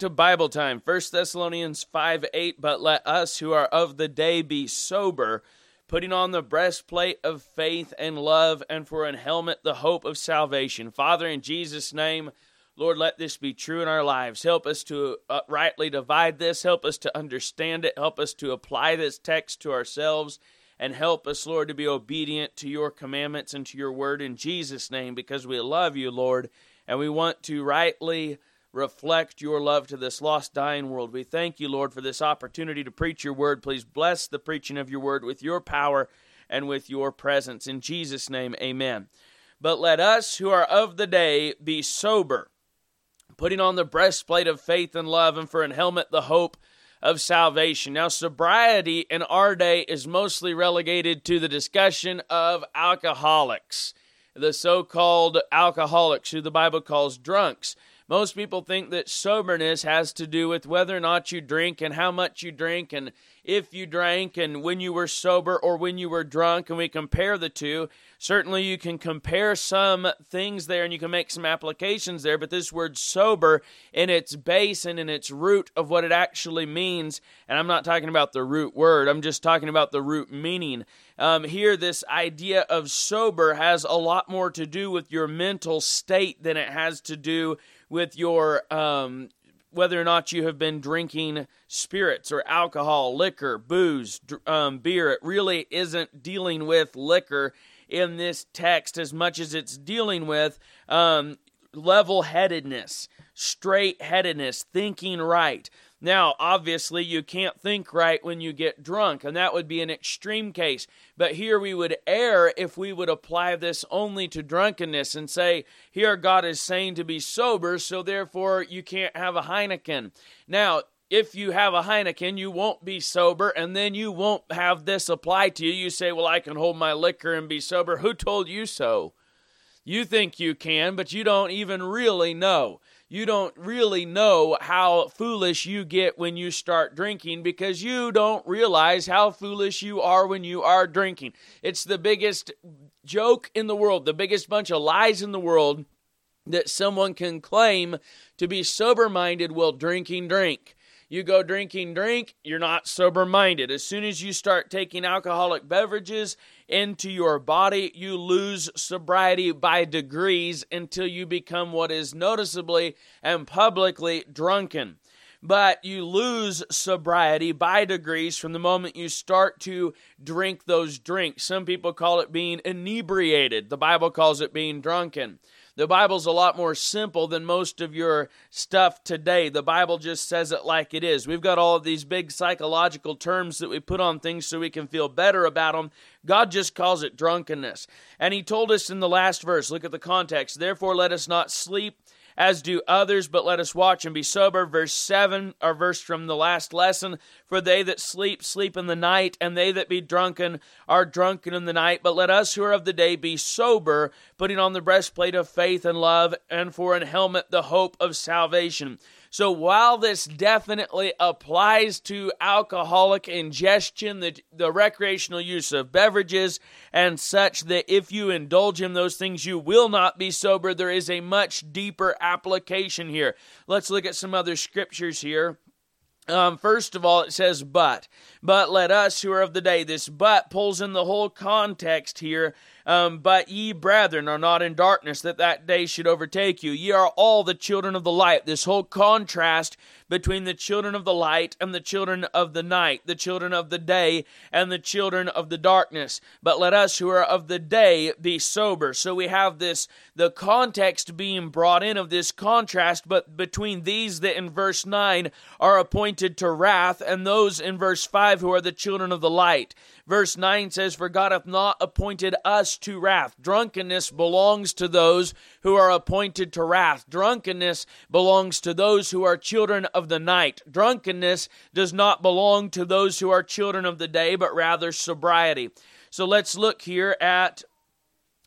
To Bible time. 1 Thessalonians 5 8. But let us who are of the day be sober, putting on the breastplate of faith and love, and for an helmet the hope of salvation. Father, in Jesus' name, Lord, let this be true in our lives. Help us to uh, rightly divide this. Help us to understand it. Help us to apply this text to ourselves. And help us, Lord, to be obedient to your commandments and to your word in Jesus' name because we love you, Lord, and we want to rightly reflect your love to this lost, dying world. We thank you, Lord, for this opportunity to preach your word. Please bless the preaching of your word with your power and with your presence. In Jesus' name, amen. But let us who are of the day be sober putting on the breastplate of faith and love, and for an helmet, the hope of salvation. Now, sobriety in our day is mostly relegated to the discussion of alcoholics, the so called alcoholics, who the Bible calls drunks. Most people think that soberness has to do with whether or not you drink and how much you drink and if you drank and when you were sober or when you were drunk, and we compare the two. Certainly, you can compare some things there and you can make some applications there, but this word sober in its base and in its root of what it actually means, and I'm not talking about the root word, I'm just talking about the root meaning. Um, here, this idea of sober has a lot more to do with your mental state than it has to do with your um, whether or not you have been drinking spirits or alcohol, liquor, booze, um, beer. It really isn't dealing with liquor in this text as much as it's dealing with um, level headedness, straight headedness, thinking right. Now, obviously, you can't think right when you get drunk, and that would be an extreme case. But here we would err if we would apply this only to drunkenness and say, here God is saying to be sober, so therefore you can't have a Heineken. Now, if you have a Heineken, you won't be sober, and then you won't have this apply to you. You say, Well, I can hold my liquor and be sober. Who told you so? You think you can, but you don't even really know you don't really know how foolish you get when you start drinking because you don't realize how foolish you are when you are drinking. It's the biggest joke in the world, the biggest bunch of lies in the world that someone can claim to be sober minded while drinking drink. You go drinking drink, you're not sober minded. As soon as you start taking alcoholic beverages into your body, you lose sobriety by degrees until you become what is noticeably and publicly drunken but you lose sobriety by degrees from the moment you start to drink those drinks. Some people call it being inebriated, the Bible calls it being drunken. The Bible's a lot more simple than most of your stuff today. The Bible just says it like it is. We've got all of these big psychological terms that we put on things so we can feel better about them. God just calls it drunkenness. And He told us in the last verse, look at the context, therefore let us not sleep as do others, but let us watch and be sober. Verse 7, our verse from the last lesson For they that sleep, sleep in the night, and they that be drunken are drunken in the night. But let us who are of the day be sober, putting on the breastplate of faith and love, and for an helmet the hope of salvation. So while this definitely applies to alcoholic ingestion, the, the recreational use of beverages and such, that if you indulge in those things, you will not be sober, there is a much deeper application here. Let's look at some other scriptures here. Um, first of all, it says, but. But let us who are of the day. This but pulls in the whole context here um, but ye, brethren, are not in darkness, that that day should overtake you. Ye are all the children of the light. This whole contrast between the children of the light and the children of the night, the children of the day and the children of the darkness. But let us who are of the day be sober. So we have this, the context being brought in of this contrast, but between these that in verse 9 are appointed to wrath and those in verse 5 who are the children of the light. Verse 9 says, For God hath not appointed us to wrath. Drunkenness belongs to those who are appointed to wrath. Drunkenness belongs to those who are children of the night. Drunkenness does not belong to those who are children of the day, but rather sobriety. So let's look here at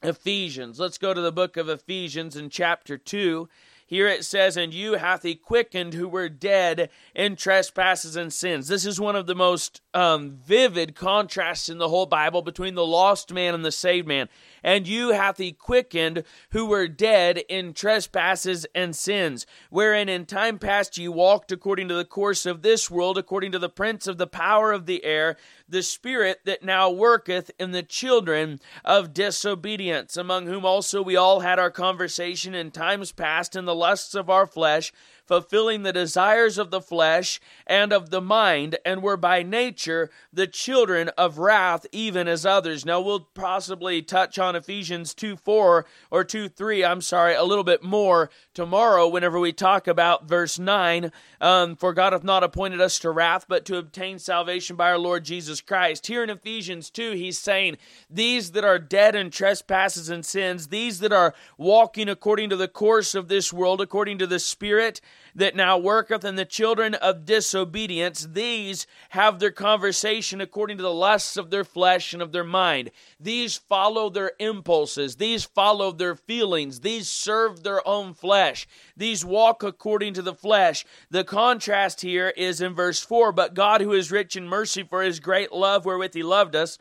Ephesians. Let's go to the book of Ephesians in chapter 2 here it says, And you hath he quickened who were dead in trespasses and sins. This is one of the most um, vivid contrasts in the whole Bible between the lost man and the saved man. and you hath he quickened who were dead in trespasses and sins, wherein in time past ye walked according to the course of this world, according to the prince of the power of the air, the spirit that now worketh in the children of disobedience, among whom also we all had our conversation in times past in the lusts of our flesh fulfilling the desires of the flesh and of the mind, and were by nature the children of wrath, even as others. Now, we'll possibly touch on Ephesians 2 4 or 2 3, I'm sorry, a little bit more tomorrow whenever we talk about verse 9. Um, For God hath not appointed us to wrath, but to obtain salvation by our Lord Jesus Christ. Here in Ephesians 2, he's saying, These that are dead in trespasses and sins, these that are walking according to the course of this world, according to the Spirit, that now worketh in the children of disobedience, these have their conversation according to the lusts of their flesh and of their mind. These follow their impulses, these follow their feelings, these serve their own flesh, these walk according to the flesh. The contrast here is in verse 4 But God, who is rich in mercy for his great love wherewith he loved us,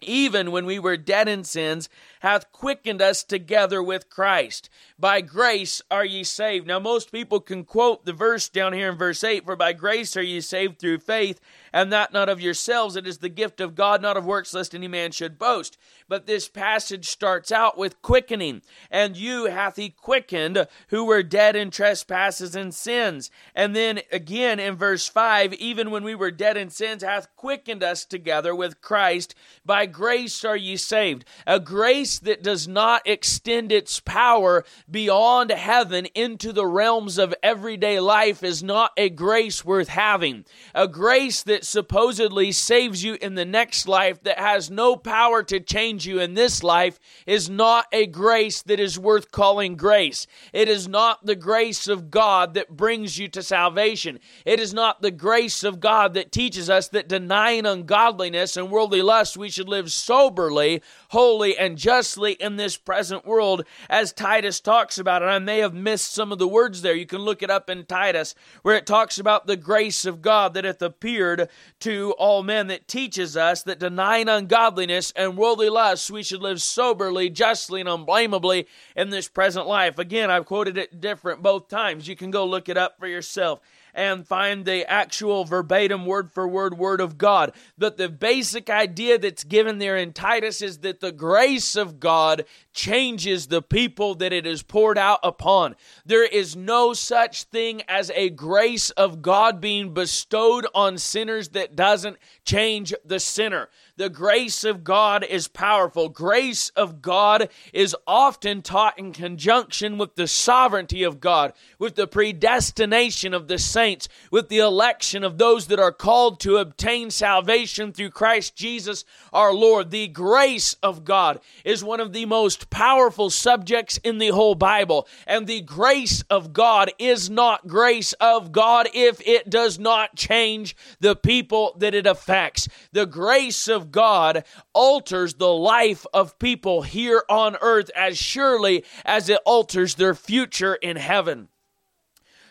even when we were dead in sins, hath quickened us together with Christ. By grace are ye saved. Now, most people can quote the verse down here in verse 8 For by grace are ye saved through faith, and that not of yourselves. It is the gift of God, not of works, lest any man should boast. But this passage starts out with quickening. And you hath he quickened who were dead in trespasses and sins. And then again in verse 5 Even when we were dead in sins, hath quickened us together with Christ. By grace are ye saved. A grace that does not extend its power beyond heaven into the realms of everyday life is not a grace worth having. A grace that supposedly saves you in the next life that has no power to change you in this life is not a grace that is worth calling grace. It is not the grace of God that brings you to salvation. It is not the grace of God that teaches us that denying ungodliness and worldly lust we should live soberly, holy, and justly in this present world, as Titus talks about. And I may have missed some of the words there. You can look it up in Titus, where it talks about the grace of God that hath appeared to all men, that teaches us that denying ungodliness and worldly lusts, we should live soberly, justly, and unblameably in this present life. Again, I've quoted it different both times. You can go look it up for yourself and find the actual verbatim word for word word of God. But the basic idea that's given there in Titus is that the grace of God changes the people that it is poured out upon. There is no such thing as a grace of God being bestowed on sinners that doesn't change the sinner. The grace of God is powerful. Grace of God is often taught in conjunction with the sovereignty of God, with the predestination of the saints, with the election of those that are called to obtain salvation through Christ Jesus our Lord. The grace of God is one of the most powerful subjects in the whole Bible. And the grace of God is not grace of God if it does not change the people that it affects. The grace of God alters the life of people here on earth as surely as it alters their future in heaven.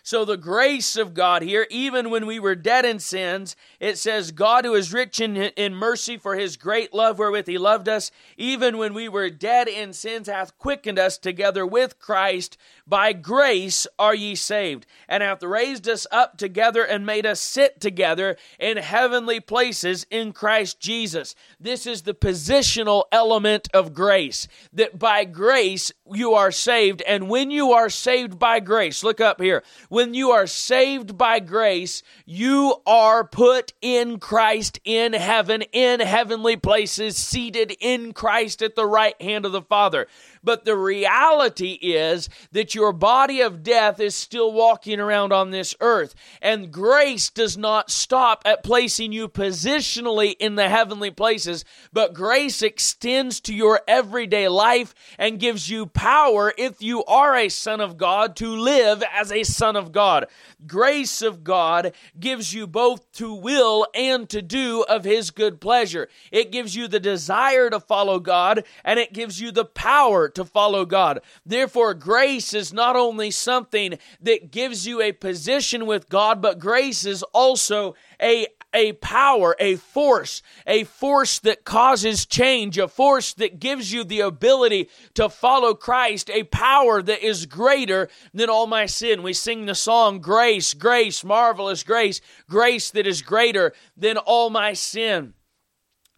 So, the grace of God here, even when we were dead in sins, it says, God who is rich in, in mercy for his great love wherewith he loved us, even when we were dead in sins, hath quickened us together with Christ. By grace are ye saved, and hath raised us up together and made us sit together in heavenly places in Christ Jesus. This is the positional element of grace, that by grace you are saved. And when you are saved by grace, look up here when you are saved by grace, you are put in Christ in heaven, in heavenly places, seated in Christ at the right hand of the Father. But the reality is that your body of death is still walking around on this earth. And grace does not stop at placing you positionally in the heavenly places, but grace extends to your everyday life and gives you power if you are a son of God to live as a son of God. Grace of God gives you both to will and to do of His good pleasure. It gives you the desire to follow God and it gives you the power to follow God. Therefore, grace is not only something that gives you a position with God, but grace is also a a power, a force, a force that causes change, a force that gives you the ability to follow Christ, a power that is greater than all my sin. We sing the song, Grace, Grace, marvelous grace, grace that is greater than all my sin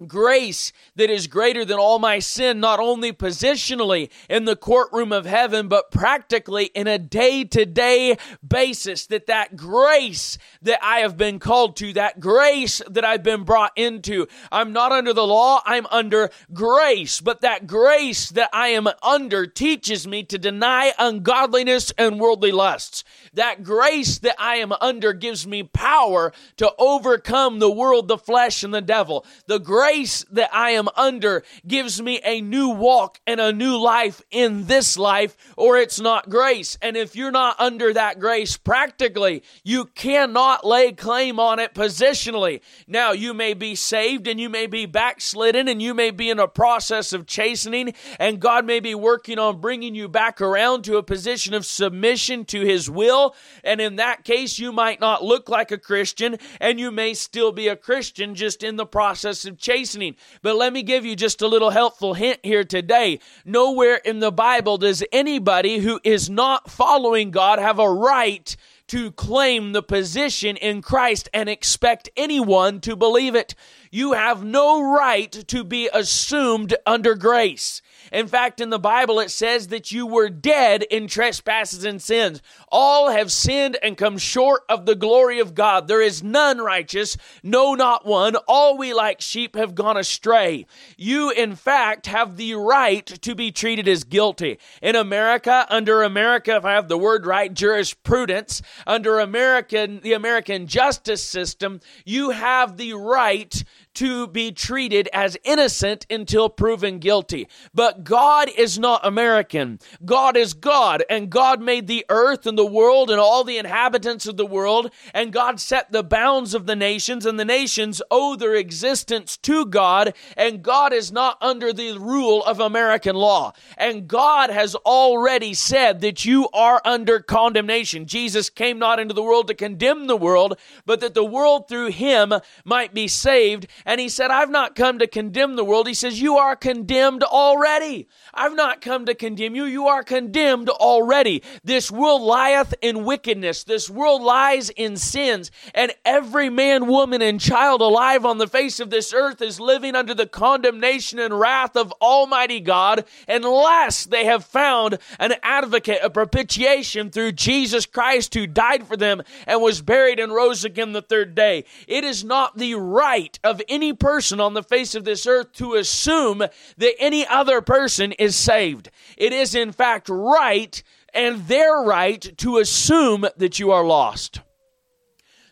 grace that is greater than all my sin, not only positionally in the courtroom of heaven, but practically in a day to day basis. That that grace that I have been called to, that grace that I've been brought into, I'm not under the law, I'm under grace. But that grace that I am under teaches me to deny ungodliness and worldly lusts. That grace that I am under gives me power to overcome the world, the flesh, and the devil. The grace that I am under gives me a new walk and a new life in this life, or it's not grace. And if you're not under that grace practically, you cannot lay claim on it positionally. Now, you may be saved and you may be backslidden and you may be in a process of chastening, and God may be working on bringing you back around to a position of submission to His will. And in that case, you might not look like a Christian and you may still be a Christian just in the process of chastening. But let me give you just a little helpful hint here today. Nowhere in the Bible does anybody who is not following God have a right to claim the position in Christ and expect anyone to believe it. You have no right to be assumed under grace. In fact, in the Bible, it says that you were dead in trespasses and sins. All have sinned and come short of the glory of God. There is none righteous, no, not one. All we like sheep have gone astray. You, in fact, have the right to be treated as guilty. In America, under America, if I have the word right, jurisprudence, under American, the American justice system, you have the right to be treated as innocent until proven guilty. But God is not American. God is God, and God made the earth and the world and all the inhabitants of the world, and God set the bounds of the nations, and the nations owe their existence to God, and God is not under the rule of American law. And God has already said that you are under condemnation. Jesus came not into the world to condemn the world, but that the world through him might be saved and he said, I've not come to condemn the world. He says, You are condemned already. I've not come to condemn you. You are condemned already. This world lieth in wickedness. This world lies in sins. And every man, woman, and child alive on the face of this earth is living under the condemnation and wrath of Almighty God unless they have found an advocate, a propitiation through Jesus Christ who died for them and was buried and rose again the third day. It is not the right of any any person on the face of this earth to assume that any other person is saved. It is, in fact, right and their right to assume that you are lost.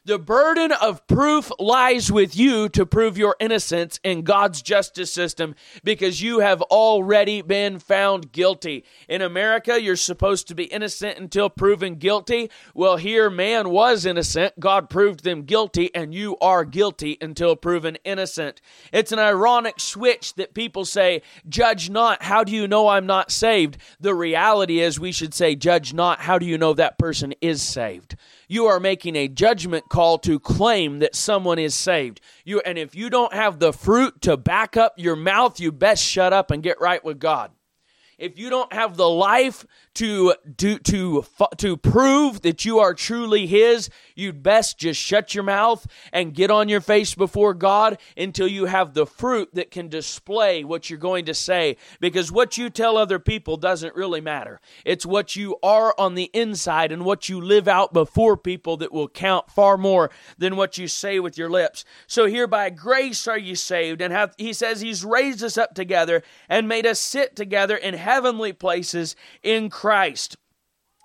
The burden of proof lies with you to prove your innocence in God's justice system because you have already been found guilty. In America, you're supposed to be innocent until proven guilty. Well, here, man was innocent. God proved them guilty, and you are guilty until proven innocent. It's an ironic switch that people say, Judge not. How do you know I'm not saved? The reality is, we should say, Judge not. How do you know that person is saved? You are making a judgment call to claim that someone is saved. You and if you don't have the fruit to back up your mouth, you best shut up and get right with God. If you don't have the life to do to to prove that you are truly his you'd best just shut your mouth and get on your face before God until you have the fruit that can display what you're going to say. Because what you tell other people doesn't really matter. It's what you are on the inside and what you live out before people that will count far more than what you say with your lips. So here by grace are you saved and have he says he's raised us up together and made us sit together in heavenly places in Christ.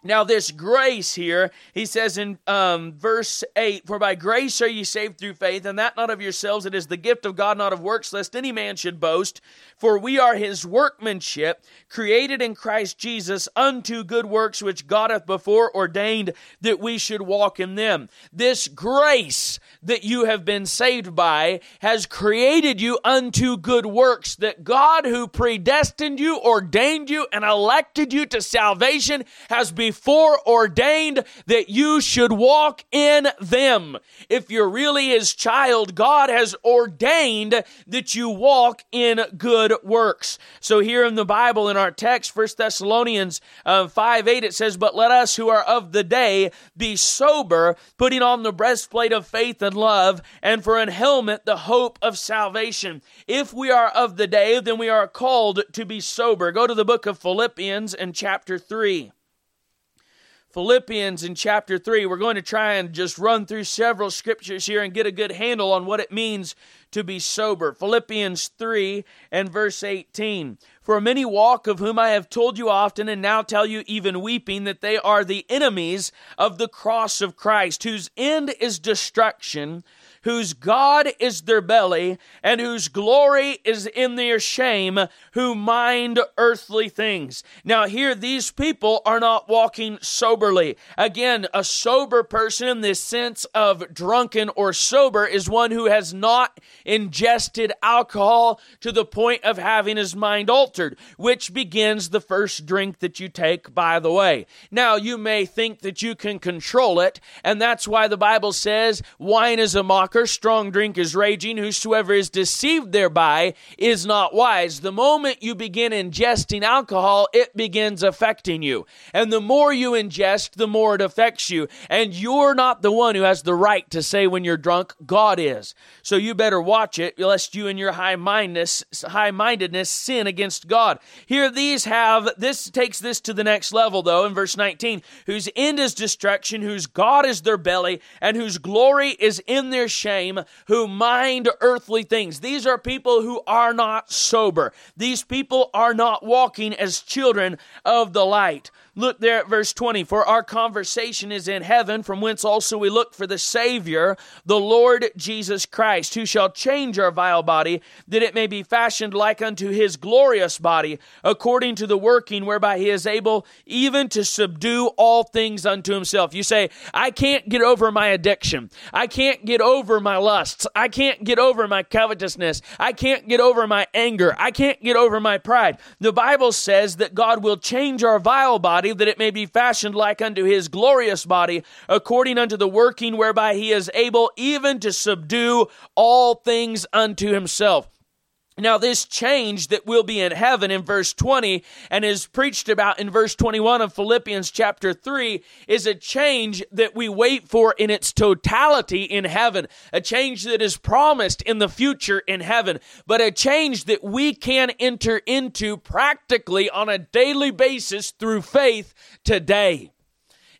Now, this grace here, he says in um, verse 8, For by grace are ye saved through faith, and that not of yourselves, it is the gift of God, not of works, lest any man should boast. For we are his workmanship, created in Christ Jesus unto good works, which God hath before ordained that we should walk in them. This grace that you have been saved by has created you unto good works, that God, who predestined you, ordained you, and elected you to salvation, has before foreordained that you should walk in them. If you're really his child, God has ordained that you walk in good works. So here in the Bible, in our text, 1 Thessalonians uh, 5 8, it says, But let us who are of the day be sober, putting on the breastplate of faith and love, and for an helmet the hope of salvation. If we are of the day, then we are called to be sober. Go to the book of Philippians and chapter 3. Philippians in chapter 3. We're going to try and just run through several scriptures here and get a good handle on what it means to be sober. Philippians 3 and verse 18. For many walk, of whom I have told you often, and now tell you even weeping, that they are the enemies of the cross of Christ, whose end is destruction whose God is their belly, and whose glory is in their shame, who mind earthly things. Now, here, these people are not walking soberly. Again, a sober person in this sense of drunken or sober is one who has not ingested alcohol to the point of having his mind altered, which begins the first drink that you take, by the way. Now, you may think that you can control it, and that's why the Bible says wine is a mocker mocker, strong drink is raging, whosoever is deceived thereby is not wise. The moment you begin ingesting alcohol, it begins affecting you. And the more you ingest, the more it affects you. And you're not the one who has the right to say when you're drunk, God is. So you better watch it, lest you in your high mindedness, high mindedness sin against God. Here these have this takes this to the next level though in verse 19, whose end is destruction, whose God is their belly, and whose glory is in their shame, who mind earthly things. These are people who are not sober. These people are not walking as children of the light. Look there at verse 20. For our conversation is in heaven, from whence also we look for the Savior, the Lord Jesus Christ, who shall change our vile body, that it may be fashioned like unto his glorious body, according to the working whereby he is able even to subdue all things unto himself. You say, I can't get over my addiction. I can't get over my lusts. I can't get over my covetousness. I can't get over my anger. I can't get over my pride. The Bible says that God will change our vile body body, that it may be fashioned like unto his glorious body, according unto the working whereby he is able even to subdue all things unto himself. Now, this change that will be in heaven in verse 20 and is preached about in verse 21 of Philippians chapter 3 is a change that we wait for in its totality in heaven, a change that is promised in the future in heaven, but a change that we can enter into practically on a daily basis through faith today.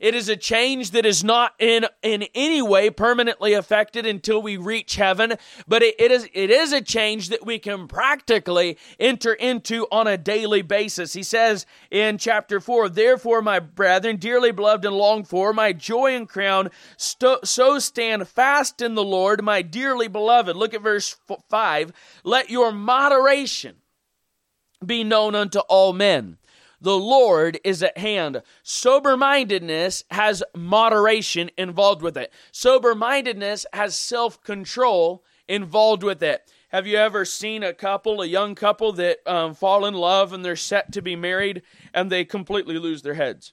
It is a change that is not in, in any way permanently affected until we reach heaven, but it, it, is, it is a change that we can practically enter into on a daily basis. He says in chapter 4, Therefore, my brethren, dearly beloved and longed for, my joy and crown, sto- so stand fast in the Lord, my dearly beloved. Look at verse 5. Let your moderation be known unto all men. The Lord is at hand. Sober mindedness has moderation involved with it. Sober mindedness has self control involved with it. Have you ever seen a couple, a young couple that um, fall in love and they're set to be married and they completely lose their heads?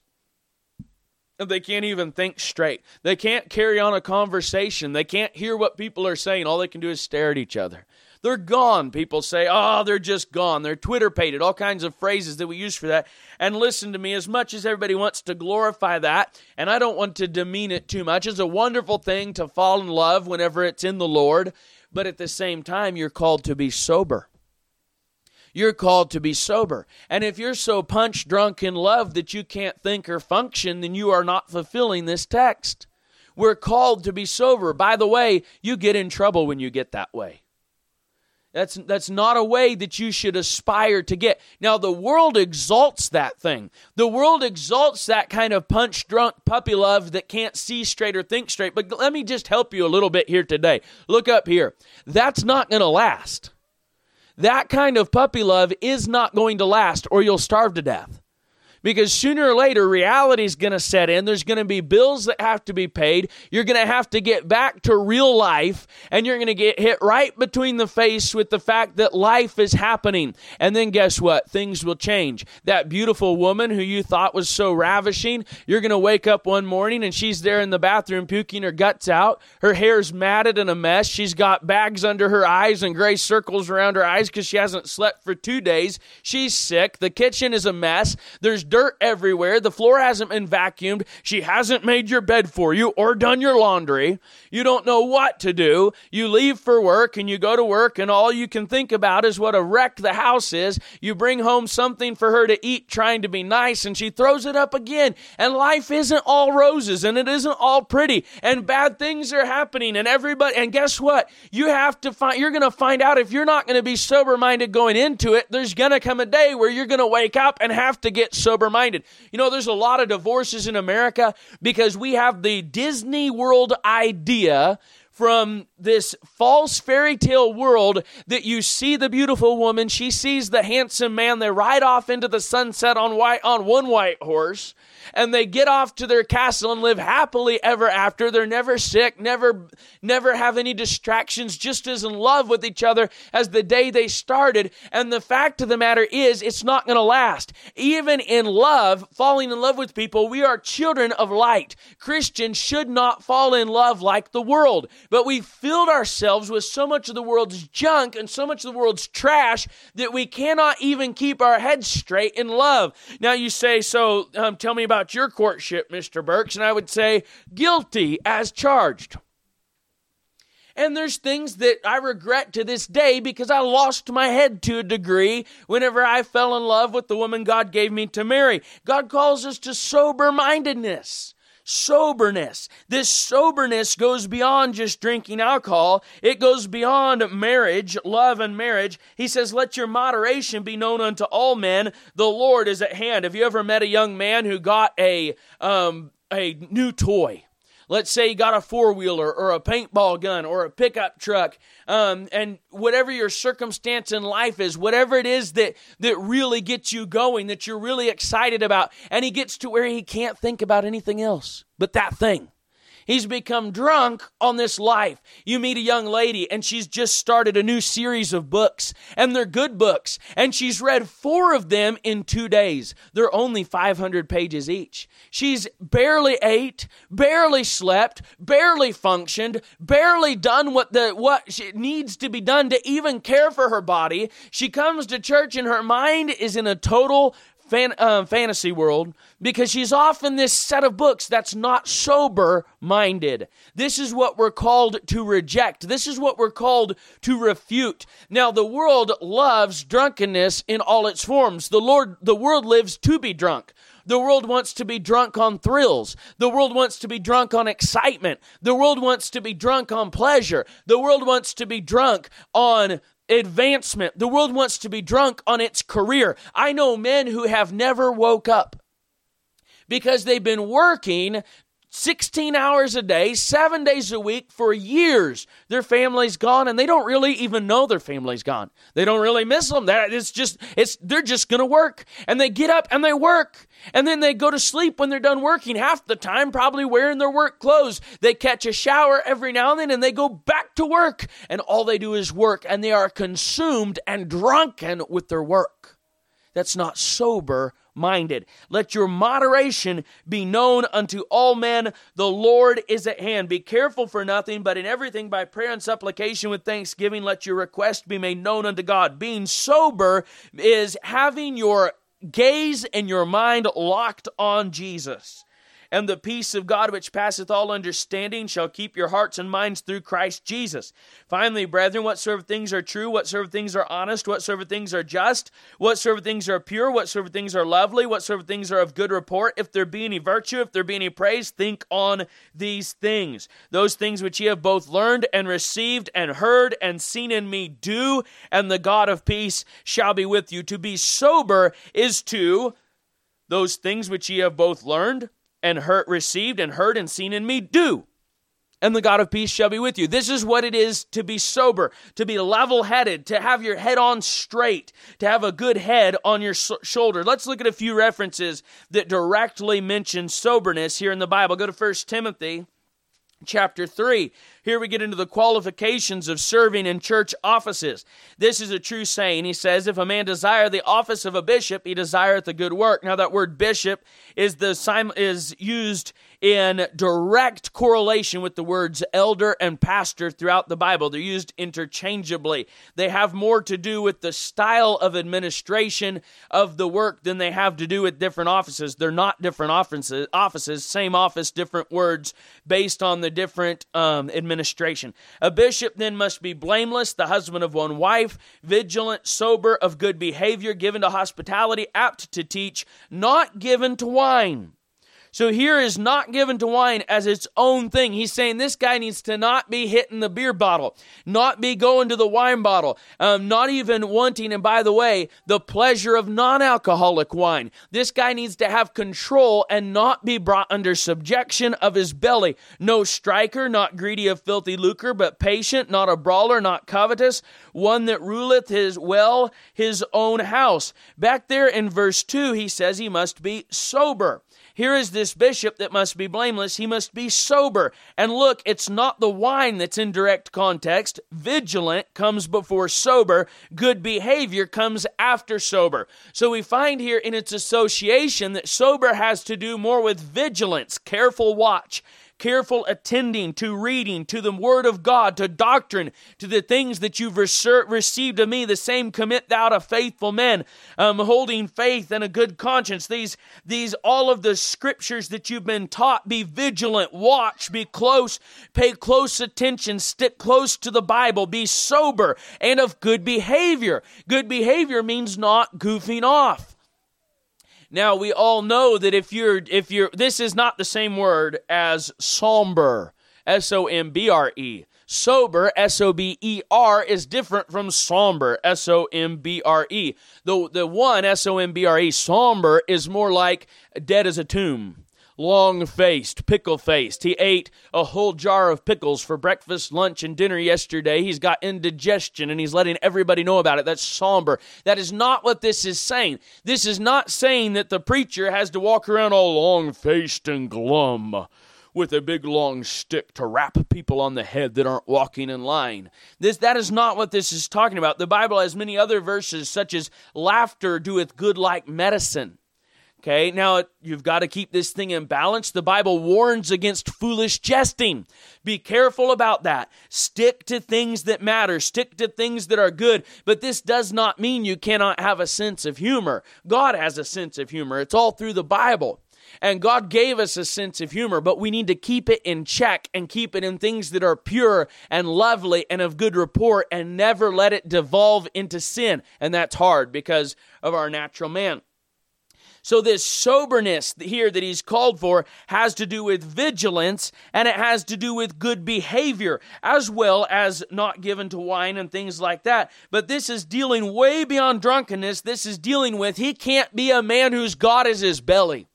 They can't even think straight. They can't carry on a conversation. They can't hear what people are saying. All they can do is stare at each other. They're gone. People say, oh, they're just gone. They're Twitter pated, all kinds of phrases that we use for that. And listen to me, as much as everybody wants to glorify that, and I don't want to demean it too much, it's a wonderful thing to fall in love whenever it's in the Lord. But at the same time, you're called to be sober. You're called to be sober. And if you're so punch drunk in love that you can't think or function, then you are not fulfilling this text. We're called to be sober. By the way, you get in trouble when you get that way. That's, that's not a way that you should aspire to get. Now, the world exalts that thing. The world exalts that kind of punch drunk puppy love that can't see straight or think straight. But let me just help you a little bit here today. Look up here. That's not going to last. That kind of puppy love is not going to last, or you'll starve to death. Because sooner or later reality is going to set in. There's going to be bills that have to be paid. You're going to have to get back to real life and you're going to get hit right between the face with the fact that life is happening. And then guess what? Things will change. That beautiful woman who you thought was so ravishing you're going to wake up one morning and she's there in the bathroom puking her guts out. Her hair's matted in a mess. She's got bags under her eyes and gray circles around her eyes because she hasn't slept for two days. She's sick. The kitchen is a mess. There's dirt everywhere. The floor hasn't been vacuumed. She hasn't made your bed for you or done your laundry. You don't know what to do. You leave for work and you go to work, and all you can think about is what a wreck the house is. You bring home something for her to eat, trying to be nice, and she throws it up again. And life isn't all roses and it isn't all pretty, and bad things are happening, and everybody, and guess what? You have to find, you're going to find out if you're not going to be sober minded going into it, there's going to come a day where you're going to wake up and have to get sober sober minded. You know, there's a lot of divorces in America because we have the Disney World idea from this false fairy tale world that you see the beautiful woman, she sees the handsome man, they ride off into the sunset on white on one white horse and they get off to their castle and live happily ever after. They're never sick, never never have any distractions, just as in love with each other as the day they started. And the fact of the matter is, it's not going to last. Even in love, falling in love with people, we are children of light. Christians should not fall in love like the world, but we filled ourselves with so much of the world's junk and so much of the world's trash that we cannot even keep our heads straight in love. Now you say, so um, tell me about about your courtship, Mr. Burks, and I would say guilty as charged. And there's things that I regret to this day because I lost my head to a degree whenever I fell in love with the woman God gave me to marry. God calls us to sober mindedness soberness. This soberness goes beyond just drinking alcohol, it goes beyond marriage, love and marriage. He says, Let your moderation be known unto all men. The Lord is at hand. Have you ever met a young man who got a, um, a new toy? Let's say you got a four wheeler or a paintball gun or a pickup truck, um, and whatever your circumstance in life is, whatever it is that that really gets you going, that you're really excited about, and he gets to where he can't think about anything else but that thing. He's become drunk on this life. You meet a young lady and she's just started a new series of books and they're good books and she's read four of them in two days. They're only 500 pages each. She's barely ate, barely slept, barely functioned, barely done what the, what she, needs to be done to even care for her body. She comes to church and her mind is in a total fan, uh, fantasy world because she's off in this set of books that's not sober minded. This is what we're called to reject. This is what we're called to refute. Now, the world loves drunkenness in all its forms. The Lord, the world lives to be drunk. The world wants to be drunk on thrills. The world wants to be drunk on excitement. The world wants to be drunk on pleasure. The world wants to be drunk on advancement. The world wants to be drunk on its career. I know men who have never woke up because they've been working 16 hours a day, seven days a week for years. Their family's gone and they don't really even know their family's gone. They don't really miss them. That it's just, it's, they're just to work and they get up and they work and then they go to sleep when they're done working half the time, probably wearing their work clothes. They catch a shower every now and then and they go back to work and all they do is work and they are consumed and drunken with their work. That's not sober minded. Let your moderation be known unto all men. The Lord is at hand. Be careful for nothing, but in everything by prayer and supplication with thanksgiving, let your request be made known unto God. Being sober is having your gaze and your mind locked on Jesus and the peace of God which passeth all understanding shall keep your hearts and minds through Christ Jesus. Finally, brethren, whatsoever things are true, whatsoever things are honest, whatsoever things are just, whatsoever things are pure, whatsoever things are lovely, whatsoever things are of good report, if there be any virtue, if there be any praise, think on these things. Those things which ye have both learned and received and heard and seen in me do, and the God of peace shall be with you. To be sober is to those things which ye have both learned and heard, received and heard and seen in me do. and the God of peace shall be with you. This is what it is to be sober, to be level headed, to have your head on straight, to have a good head on your so- shoulder. Let's look at a few references that directly mention soberness here in the Bible. Go to 1 Timothy chapter 3. Here we get into the qualifications of serving in church offices. This is a true saying. He says, If a man desire the office of a bishop, he desireth a good work. Now, that word bishop is, the, is used in direct correlation with the words elder and pastor throughout the Bible. They're used interchangeably. They have more to do with the style of administration of the work than they have to do with different offices. They're not different offices, offices same office, different words based on the different um, administration. A bishop then must be blameless, the husband of one wife, vigilant, sober, of good behavior, given to hospitality, apt to teach, not given to wine so here is not given to wine as its own thing. He's saying this guy needs to not be hitting the beer bottle, not be going to the wine bottle, um, not even wanting, and by the way, the pleasure of non alcoholic wine. This guy needs to have control and not be brought under subjection of his belly. No striker, not greedy of filthy lucre, but patient, not a brawler, not covetous, one that ruleth his well his own house. Back there in verse 2, he says he must be sober. Here is this bishop that must be blameless. He must be sober. And look, it's not the wine that's in direct context. Vigilant comes before sober. Good behavior comes after sober. So we find here in its association that sober has to do more with vigilance, careful watch careful attending to reading, to the Word of God, to doctrine, to the things that you've received of me, the same commit thou to faithful men, um, holding faith and a good conscience. These, these, all of the scriptures that you've been taught, be vigilant, watch, be close, pay close attention, stick close to the Bible, be sober and of good behavior. Good behavior means not goofing off. Now we all know that if you're if you're this is not the same word as somber, S O M B R E. Sober, S O B E R, is different from somber, S O M B R E. The the one S O M B R E, somber, is more like dead as a tomb long faced, pickle faced. He ate a whole jar of pickles for breakfast, lunch, and dinner yesterday. He's got indigestion and he's letting everybody know about it. That's somber. That is not what this is saying. This is not saying that the preacher has to walk around all long faced and glum with a big long stick to rap people on the head that aren't walking in line. This that is not what this is talking about. The Bible has many other verses such as laughter doeth good like medicine. Okay, now you've got to keep this thing in balance. The Bible warns against foolish jesting. Be careful about that. Stick to things that matter, stick to things that are good. But this does not mean you cannot have a sense of humor. God has a sense of humor, it's all through the Bible. And God gave us a sense of humor, but we need to keep it in check and keep it in things that are pure and lovely and of good report and never let it devolve into sin. And that's hard because of our natural man. So, this soberness here that he's called for has to do with vigilance and it has to do with good behavior as well as not given to wine and things like that. But this is dealing way beyond drunkenness. This is dealing with he can't be a man whose God is his belly.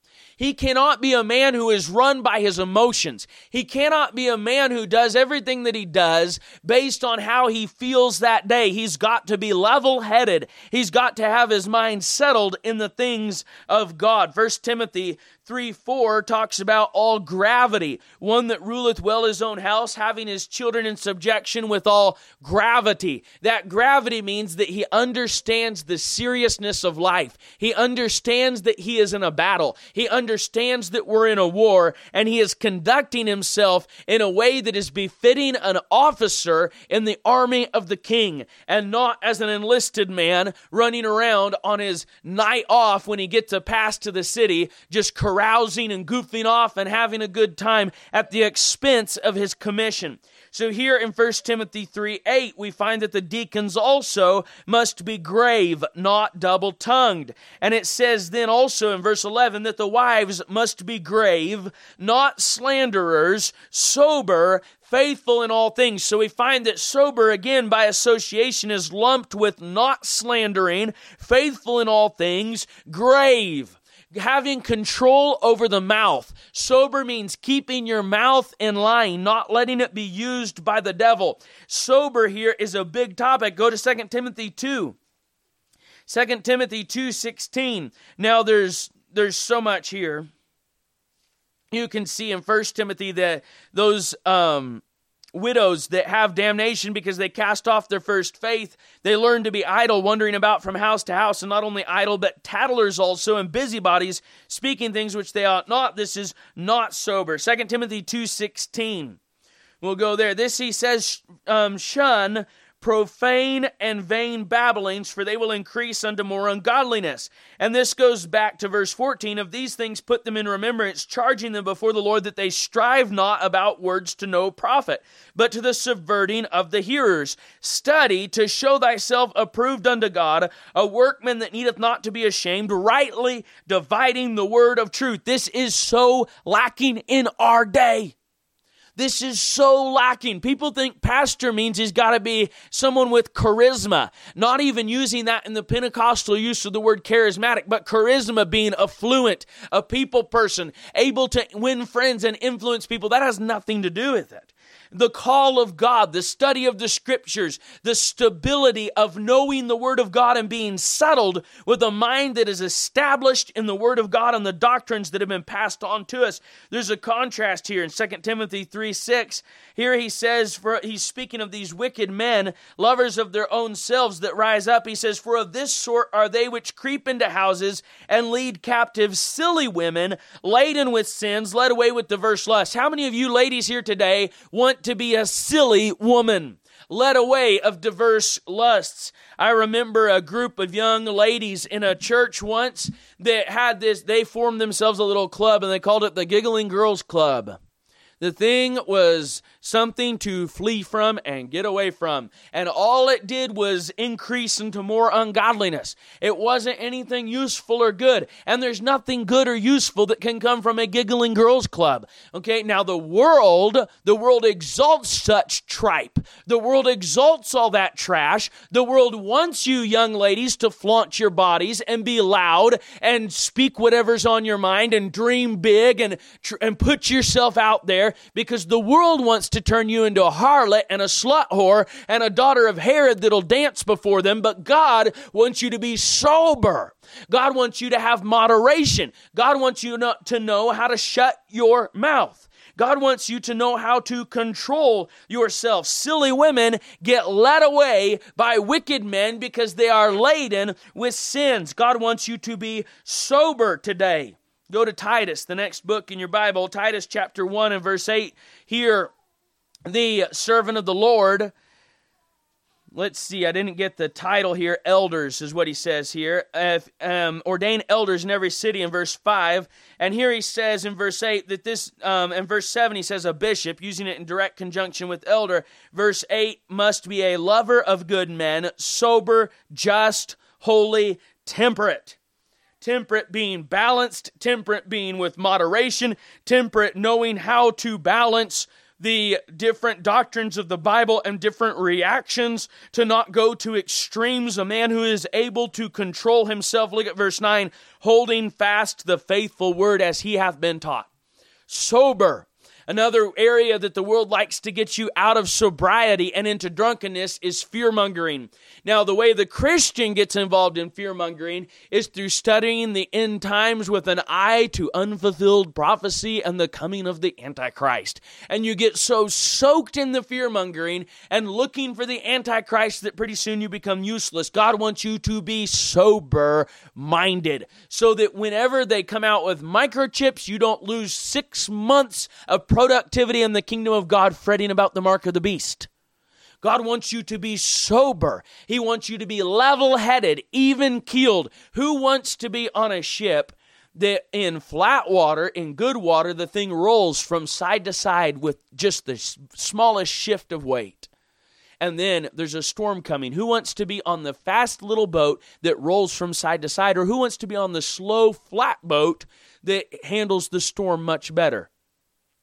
He cannot be a man who is run by his emotions. He cannot be a man who does everything that he does based on how he feels that day. He's got to be level headed. He's got to have his mind settled in the things of God. First Timothy 3 4 talks about all gravity, one that ruleth well his own house, having his children in subjection with all gravity. That gravity means that he understands the seriousness of life. He understands that he is in a battle. He understands that we're in a war, and he is conducting himself in a way that is befitting an officer in the army of the king, and not as an enlisted man running around on his night off when he gets a pass to the city, just carousing and goofing off and having a good time at the expense of his commission. So here in 1 Timothy 3 8, we find that the deacons also must be grave, not double tongued. And it says then also in verse 11 that the wives must be grave, not slanderers, sober, faithful in all things. So we find that sober, again, by association, is lumped with not slandering, faithful in all things, grave having control over the mouth. Sober means keeping your mouth in line, not letting it be used by the devil. Sober here is a big topic. Go to 2 Timothy 2. 2 Timothy 2:16. Now there's there's so much here. You can see in 1 Timothy that those um widows that have damnation because they cast off their first faith. They learn to be idle, wandering about from house to house, and not only idle, but tattlers also, and busybodies, speaking things which they ought not. This is not sober. 2 Timothy 2.16. We'll go there. This he says, um, shun profane and vain babblings, for they will increase unto more ungodliness. And this goes back to verse 14 of these things put them in remembrance, charging them before the Lord that they strive not about words to no profit, but to the subverting of the hearers. Study to show thyself approved unto God, a workman that needeth not to be ashamed, rightly dividing the word of truth. This is so lacking in our day. This is so lacking. People think pastor means he's got to be someone with charisma, not even using that in the Pentecostal use of the word charismatic, but charisma being affluent, a people person, able to win friends and influence people. That has nothing to do with it the call of God, the study of the scriptures, the stability of knowing the Word of God and being settled with a mind that is established in the Word of God and the doctrines that have been passed on to us. There's a contrast here in 2 Timothy 3 6. Here he says, for he's speaking of these wicked men, lovers of their own selves that rise up. He says, For of this sort are they which creep into houses and lead captive silly women, laden with sins, led away with diverse lusts. How many of you ladies here today want to be a silly woman? led away of diverse lusts. I remember a group of young ladies in a church once that had this, they formed themselves a little club and they called it the Giggling Girls Club. The thing was something to flee from and get away from. And all it did was increase into more ungodliness. It wasn't anything useful or good. And there's nothing good or useful that can come from a giggling girls club. Okay, now the world, the world exalts such tripe. The world exalts all that trash. The world wants you, young ladies, to flaunt your bodies and be loud and speak whatever's on your mind and dream big and, and put yourself out there because the world wants to turn you into a harlot and a slut whore and a daughter of Herod that'll dance before them, but God wants you to be sober. God wants you to have moderation. God wants you to know how to shut your mouth. God wants you to know how to control yourself. Silly women get led away by wicked men because they are laden with sins. God wants you to be sober today. Go to Titus, the next book in your Bible, Titus chapter 1 and verse 8. Here, the servant of the Lord, let's see, I didn't get the title here. Elders is what he says here. um, ordain elders in every city in verse 5. And here he says in verse 8 that this, um, in verse 7, he says a bishop, using it in direct conjunction with elder. Verse 8 must be a lover of good men, sober, just, holy, temperate temperate being balanced, temperate being with moderation, temperate knowing how to balance the different doctrines of the Bible and different reactions to not go to extremes. A man who is able to control himself. Look at verse 9 holding fast the faithful word as he hath been taught. Sober, Another area that the world likes to get you out of sobriety and into drunkenness is fear mongering. Now, the way the Christian gets involved in fear mongering is through studying the end times with an eye to unfulfilled prophecy and the coming of the Antichrist. And you get so soaked in the fear mongering and looking for the Antichrist that pretty soon you become useless. God wants you to be sober minded so that whenever they come out with microchips, you don't lose six months of productivity in the kingdom of God fretting about the mark of the beast. God wants you to be sober. He wants you to be level headed, even keeled. Who wants to be on a ship that in flat water, in good water, the thing rolls from side to side with just the smallest shift of weight? And then there's a storm coming. Who wants to be on the fast little boat that rolls from side to side? Or who wants to be on the slow, flat boat that handles the storm much better?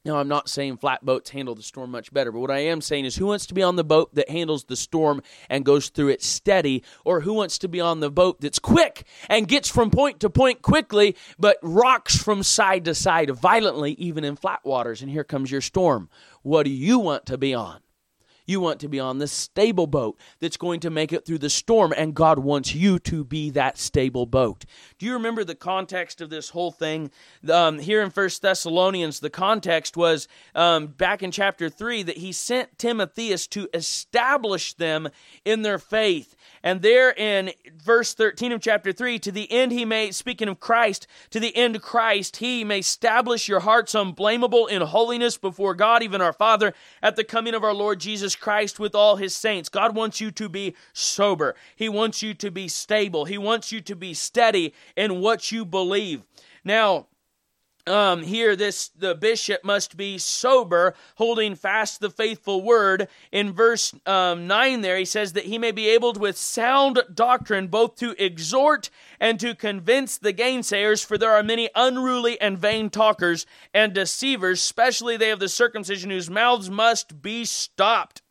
Now, I'm not saying flatboats handle the storm much better, but what I am saying is who wants to be on the boat that handles the storm and goes through it steady, or who wants to be on the boat that's quick and gets from point to point quickly, but rocks from side to side violently, even in flat waters? And here comes your storm. What do you want to be on? You want to be on the stable boat that's going to make it through the storm, and God wants you to be that stable boat. Do you remember the context of this whole thing? Um, here in First Thessalonians, the context was um, back in chapter 3 that he sent Timotheus to establish them in their faith. And there in verse 13 of chapter 3, to the end he may, speaking of Christ, to the end Christ, he may establish your hearts unblameable in holiness before God, even our Father, at the coming of our Lord Jesus Christ with all his saints. God wants you to be sober. He wants you to be stable. He wants you to be steady in what you believe. Now, um, here this the bishop must be sober holding fast the faithful word in verse um, 9 there he says that he may be able to with sound doctrine both to exhort and to convince the gainsayers for there are many unruly and vain talkers and deceivers especially they of the circumcision whose mouths must be stopped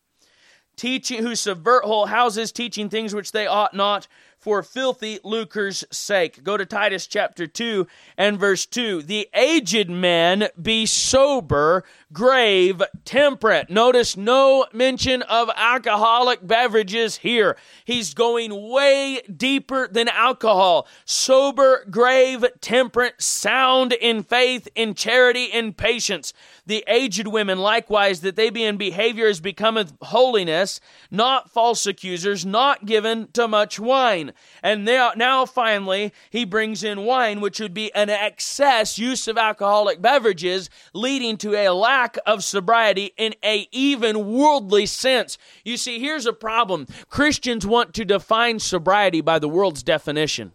teaching who subvert whole houses teaching things which they ought not for filthy lucre's sake. Go to Titus chapter 2 and verse 2. The aged men be sober, grave, temperate. Notice no mention of alcoholic beverages here. He's going way deeper than alcohol. Sober, grave, temperate, sound in faith, in charity, in patience. The aged women likewise, that they be in behavior as becometh holiness, not false accusers, not given to much wine. And now, now finally, he brings in wine, which would be an excess use of alcoholic beverages, leading to a lack lack of sobriety in a even worldly sense. You see, here's a problem. Christians want to define sobriety by the world's definition.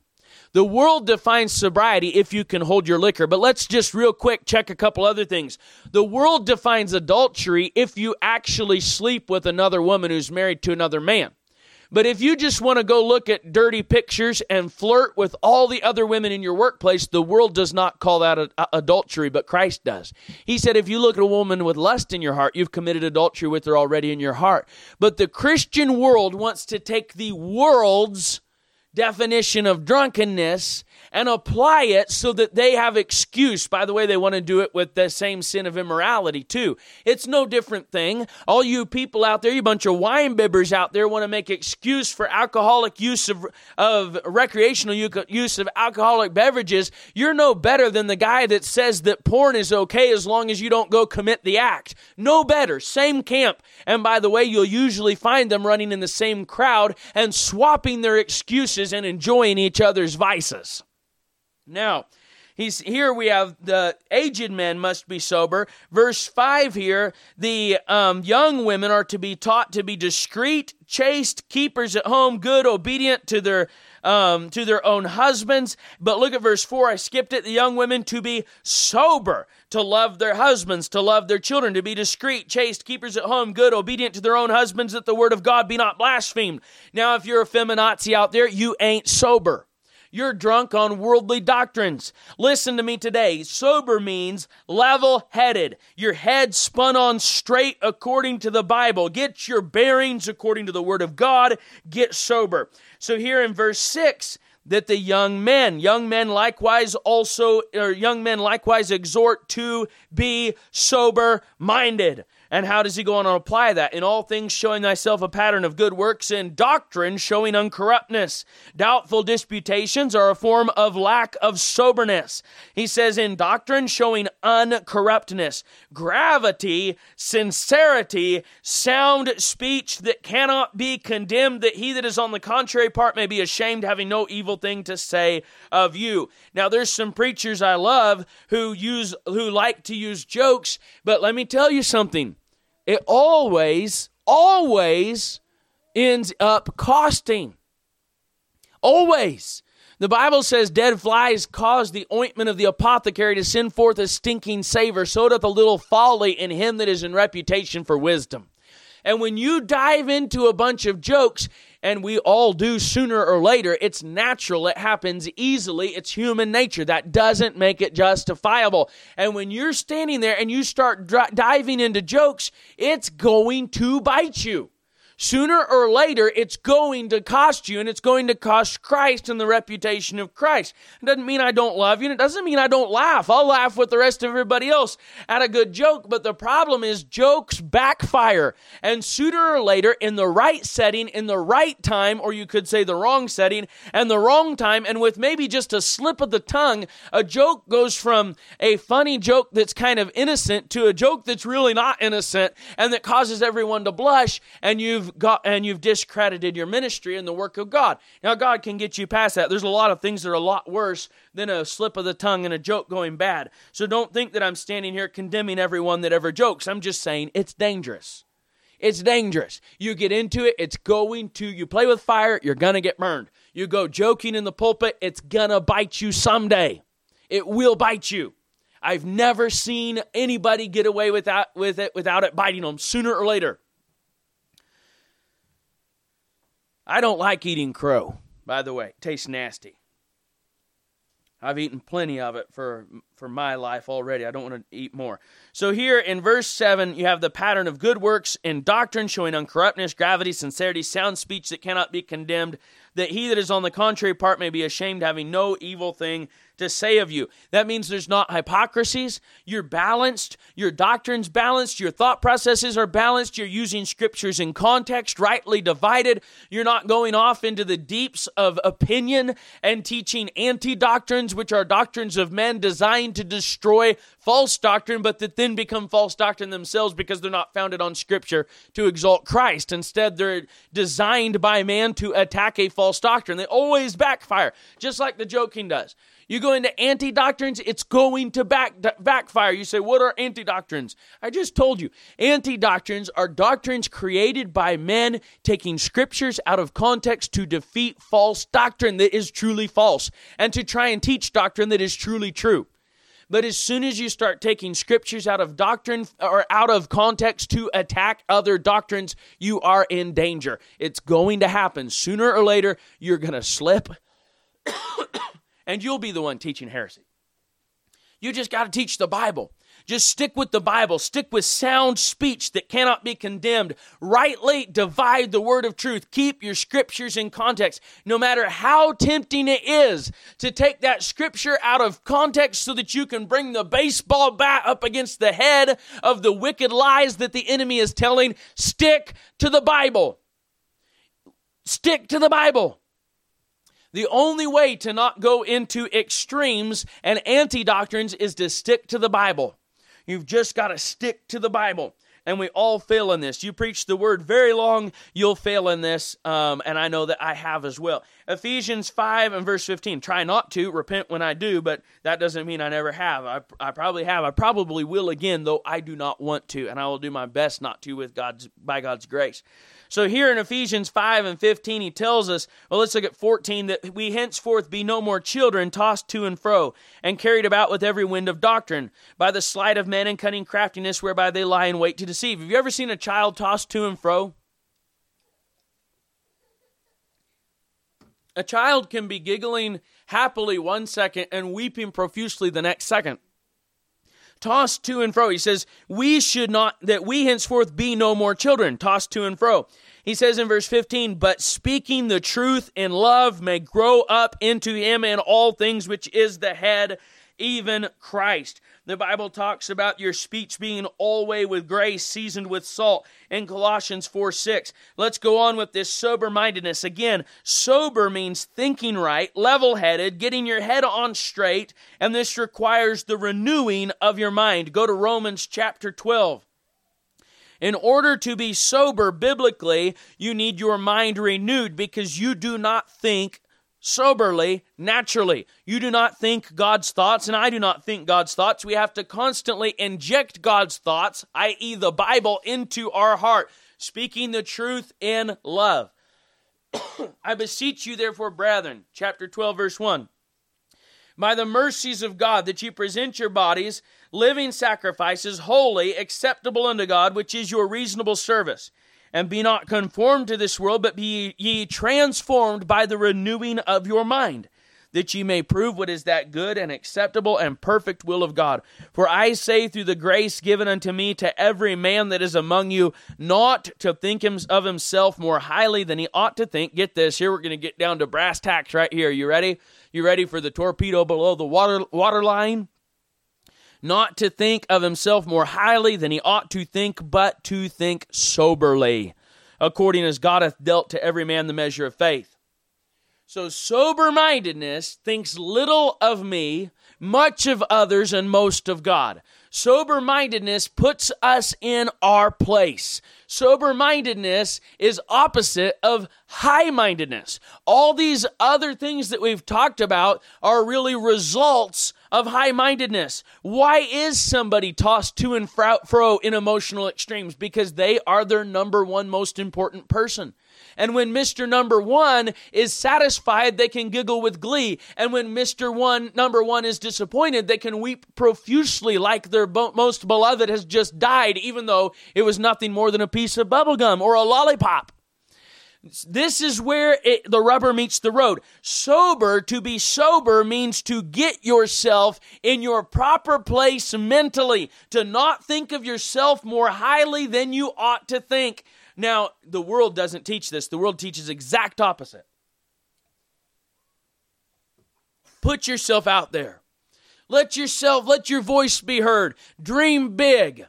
The world defines sobriety if you can hold your liquor. But let's just real quick check a couple other things. The world defines adultery if you actually sleep with another woman who's married to another man. But if you just want to go look at dirty pictures and flirt with all the other women in your workplace, the world does not call that a, a adultery, but Christ does. He said, if you look at a woman with lust in your heart, you've committed adultery with her already in your heart. But the Christian world wants to take the world's definition of drunkenness and apply it so that they have excuse. By the way, they want to do it with the same sin of immorality too. It's no different thing. All you people out there, you bunch of wine bibbers out there want to make excuse for alcoholic use of, of recreational use of alcoholic beverages. You're no better than the guy that says that porn is okay as long as you don't go commit the act. No better. Same camp. And by the way, you'll usually find them running in the same crowd and swapping their excuses and enjoying each other's vices. Now, he's here we have the aged men must be sober. Verse 5 here the um, young women are to be taught to be discreet chaste keepers at home good obedient to their um, to their own husbands. But look at verse 4 i skipped it. The young women to be sober to love their husbands to love their children to be discreet chaste keepers at home good obedient to their own husbands that the word of god be not blasphemed. Now if you're a feminazi out there you ain't sober you're drunk on worldly doctrines. Listen to me today. Sober means level headed. Your head spun on straight according to the Bible. Get your bearings according to the Word of God. Get sober. So here in verse 6, that the young men, young men likewise also, or young men likewise exhort to be sober minded. And how does he go on and apply that? In all things, showing thyself a pattern of good works, in doctrine, showing uncorruptness. Doubtful disputations are a form of lack of soberness. He says, in doctrine, showing uncorruptness. Gravity, sincerity, sound speech that cannot be condemned, that he that is on the contrary part may be ashamed, having no evil thing to say of you. Now, there's some preachers I love who use, who like to use jokes, but let me tell you something it always, always ends up costing. Always. The Bible says, Dead flies cause the ointment of the apothecary to send forth a stinking savor, so doth a little folly in him that is in reputation for wisdom. And when you dive into a bunch of jokes, and we all do sooner or later. It's natural. It happens easily. It's human nature. That doesn't make it justifiable. And when you're standing there and you start diving into jokes, it's going to bite you sooner or later it's going to cost you and it's going to cost Christ and the reputation of Christ. It doesn't mean I don't love you and it doesn't mean I don't laugh. I'll laugh with the rest of everybody else at a good joke, but the problem is jokes backfire. And sooner or later, in the right setting, in the right time, or you could say the wrong setting and the wrong time, and with maybe just a slip of the tongue, a joke goes from a funny joke that's kind of innocent to a joke that's really not innocent and that causes everyone to blush and you've you've got and you've discredited your ministry and the work of God. Now God can get you past that. There's a lot of things that are a lot worse than a slip of the tongue and a joke going bad. So don't think that I'm standing here condemning everyone that ever jokes. I'm just saying it's dangerous. It's dangerous. You get into it, it's going to you play with fire, you're going to get burned. You go joking in the pulpit, it's going to bite you someday. It will bite you. I've never seen anybody get away without with it without it biting them sooner or later. I don't like eating crow, by the way. It tastes nasty. I've eaten plenty of it for for my life already. I don't want to eat more. So here in verse 7, you have the pattern of good works and doctrine showing uncorruptness, gravity, sincerity, sound speech that cannot be condemned, that he that is on the contrary part may be ashamed, having no evil thing to say of you. That means there's not hypocrisies. You're balanced. Your doctrine's balanced. Your thought processes are balanced. You're using scriptures in context, rightly divided. You're not going off into the deeps of opinion and teaching anti doctrines, which are doctrines of men designed to destroy false doctrine, but that then become false doctrine themselves because they're not founded on scripture to exalt Christ. Instead, they're designed by man to attack a false doctrine. They always backfire, just like the joking does. You go into anti doctrines, it's going to back, backfire. You say, What are anti doctrines? I just told you. Anti doctrines are doctrines created by men taking scriptures out of context to defeat false doctrine that is truly false and to try and teach doctrine that is truly true. But as soon as you start taking scriptures out of doctrine or out of context to attack other doctrines, you are in danger. It's going to happen. Sooner or later, you're going to slip and you'll be the one teaching heresy. You just got to teach the Bible. Just stick with the Bible. Stick with sound speech that cannot be condemned. Rightly divide the word of truth. Keep your scriptures in context. No matter how tempting it is to take that scripture out of context so that you can bring the baseball bat up against the head of the wicked lies that the enemy is telling, stick to the Bible. Stick to the Bible. The only way to not go into extremes and anti doctrines is to stick to the Bible. You've just got to stick to the Bible. And we all fail in this. You preach the word very long, you'll fail in this. Um, and I know that I have as well. Ephesians 5 and verse 15. Try not to, repent when I do, but that doesn't mean I never have. I, I probably have. I probably will again, though I do not want to. And I will do my best not to with God's by God's grace. So here in Ephesians 5 and 15, he tells us, well, let's look at 14, that we henceforth be no more children tossed to and fro and carried about with every wind of doctrine by the sleight of men and cunning craftiness whereby they lie in wait to deceive. Have you ever seen a child tossed to and fro? A child can be giggling happily one second and weeping profusely the next second tossed to and fro. He says, We should not, that we henceforth be no more children, tossed to and fro. He says in verse 15, But speaking the truth in love may grow up into him in all things, which is the head, even Christ. The Bible talks about your speech being always with grace, seasoned with salt in Colossians 4 6. Let's go on with this sober mindedness. Again, sober means thinking right, level headed, getting your head on straight, and this requires the renewing of your mind. Go to Romans chapter 12. In order to be sober biblically, you need your mind renewed because you do not think soberly, naturally. You do not think God's thoughts, and I do not think God's thoughts. We have to constantly inject God's thoughts, i.e., the Bible, into our heart, speaking the truth in love. I beseech you, therefore, brethren, chapter 12, verse 1 by the mercies of God, that you present your bodies living sacrifices, holy, acceptable unto God, which is your reasonable service. And be not conformed to this world, but be ye transformed by the renewing of your mind that ye may prove what is that good and acceptable and perfect will of God. For I say through the grace given unto me to every man that is among you, not to think of himself more highly than he ought to think. Get this, here we're going to get down to brass tacks right here. You ready? You ready for the torpedo below the water, water line? Not to think of himself more highly than he ought to think, but to think soberly, according as God hath dealt to every man the measure of faith. So, sober mindedness thinks little of me, much of others, and most of God. Sober mindedness puts us in our place. Sober mindedness is opposite of high mindedness. All these other things that we've talked about are really results of high mindedness. Why is somebody tossed to and fro in emotional extremes? Because they are their number one most important person. And when Mr. Number One is satisfied, they can giggle with glee. And when Mr. One, Number One is disappointed, they can weep profusely like their bo- most beloved has just died, even though it was nothing more than a piece of bubblegum or a lollipop. This is where it, the rubber meets the road. Sober, to be sober means to get yourself in your proper place mentally, to not think of yourself more highly than you ought to think. Now, the world doesn't teach this. The world teaches exact opposite. Put yourself out there. Let yourself, let your voice be heard. Dream big.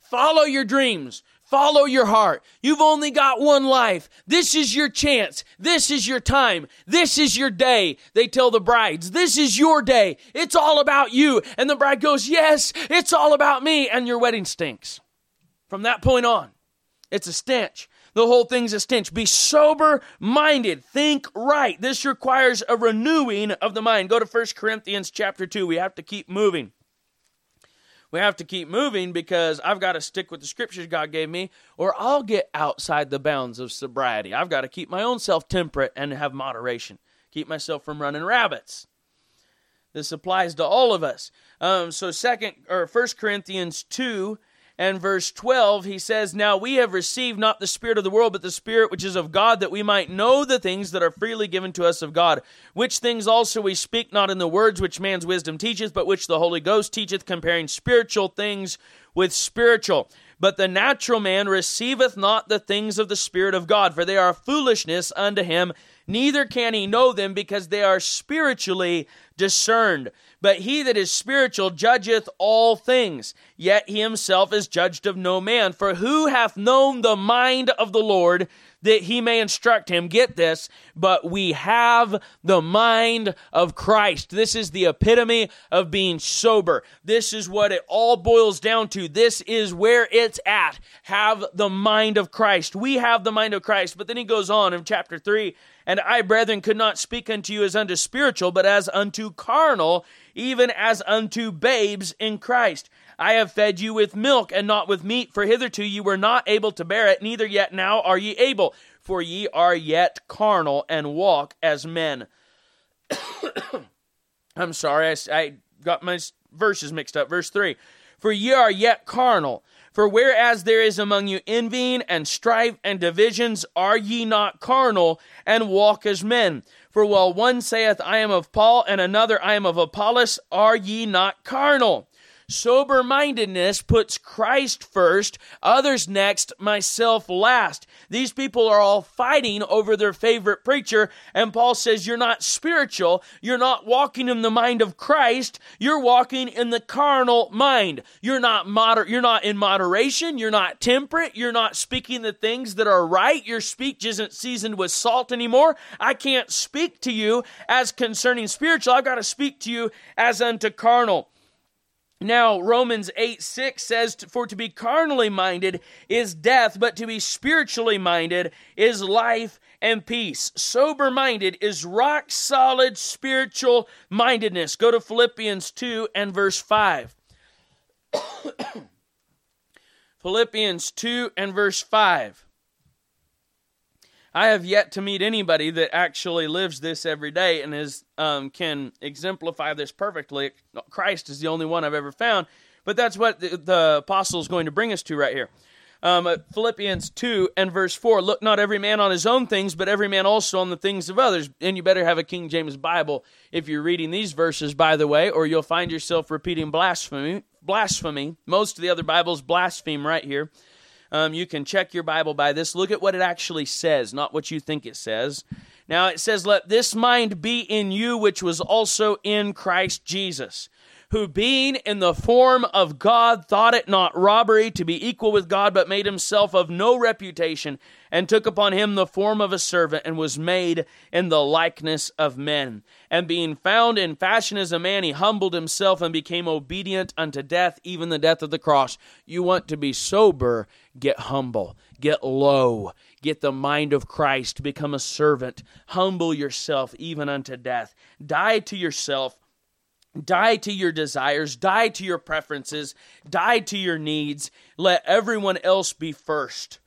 Follow your dreams. Follow your heart. You've only got one life. This is your chance. This is your time. This is your day. They tell the brides, This is your day. It's all about you. And the bride goes, Yes, it's all about me. And your wedding stinks. From that point on, it's a stench. The whole thing's a stench. Be sober minded. Think right. This requires a renewing of the mind. Go to 1 Corinthians chapter 2. We have to keep moving. We have to keep moving because I've got to stick with the scriptures God gave me, or I'll get outside the bounds of sobriety. I've got to keep my own self temperate and have moderation, keep myself from running rabbits. This applies to all of us. Um, so, second or First Corinthians two and verse 12, he says, Now we have received not the Spirit of the world, but the Spirit which is of God, that we might know the things that are freely given to us of God. Which things also we speak not in the words which man's wisdom teacheth, but which the Holy Ghost teacheth, comparing spiritual things with spiritual. But the natural man receiveth not the things of the Spirit of God, for they are foolishness unto him, neither can he know them, because they are spiritually discerned. But he that is spiritual judgeth all things, yet he himself is judged of no man. For who hath known the mind of the Lord that he may instruct him? Get this, but we have the mind of Christ. This is the epitome of being sober. This is what it all boils down to. This is where it's at. Have the mind of Christ. We have the mind of Christ. But then he goes on in chapter 3 And I, brethren, could not speak unto you as unto spiritual, but as unto carnal even as unto babes in Christ. I have fed you with milk and not with meat, for hitherto you were not able to bear it, neither yet now are ye able, for ye are yet carnal and walk as men. I'm sorry, I, I got my verses mixed up. Verse 3 For ye are yet carnal. For whereas there is among you envying and strife and divisions, are ye not carnal and walk as men? For while one saith, I am of Paul, and another, I am of Apollos, are ye not carnal? Sober mindedness puts Christ first, others next, myself last. These people are all fighting over their favorite preacher, and Paul says, You're not spiritual. You're not walking in the mind of Christ. You're walking in the carnal mind. You're not moder- you're not in moderation. You're not temperate. You're not speaking the things that are right. Your speech isn't seasoned with salt anymore. I can't speak to you as concerning spiritual. I've got to speak to you as unto carnal. Now, Romans 8 6 says, For to be carnally minded is death, but to be spiritually minded is life and peace. Sober minded is rock solid spiritual mindedness. Go to Philippians 2 and verse 5. Philippians 2 and verse 5. I have yet to meet anybody that actually lives this every day and is um, can exemplify this perfectly. Christ is the only one I've ever found, but that's what the, the apostle is going to bring us to right here. Um, Philippians 2 and verse 4 Look not every man on his own things, but every man also on the things of others. And you better have a King James Bible if you're reading these verses, by the way, or you'll find yourself repeating blasphemy. Blasphemy. Most of the other Bibles blaspheme right here. Um, you can check your Bible by this. Look at what it actually says, not what you think it says. Now it says, Let this mind be in you, which was also in Christ Jesus who being in the form of God thought it not robbery to be equal with God, but made himself of no reputation, and took upon him the form of a servant, and was made in the likeness of men. And being found in fashion as a man, he humbled himself and became obedient unto death, even the death of the cross. You want to be sober, get humble, get low. Get the mind of Christ, become a servant, humble yourself even unto death. Die to yourself, Die to your desires, die to your preferences, die to your needs. Let everyone else be first.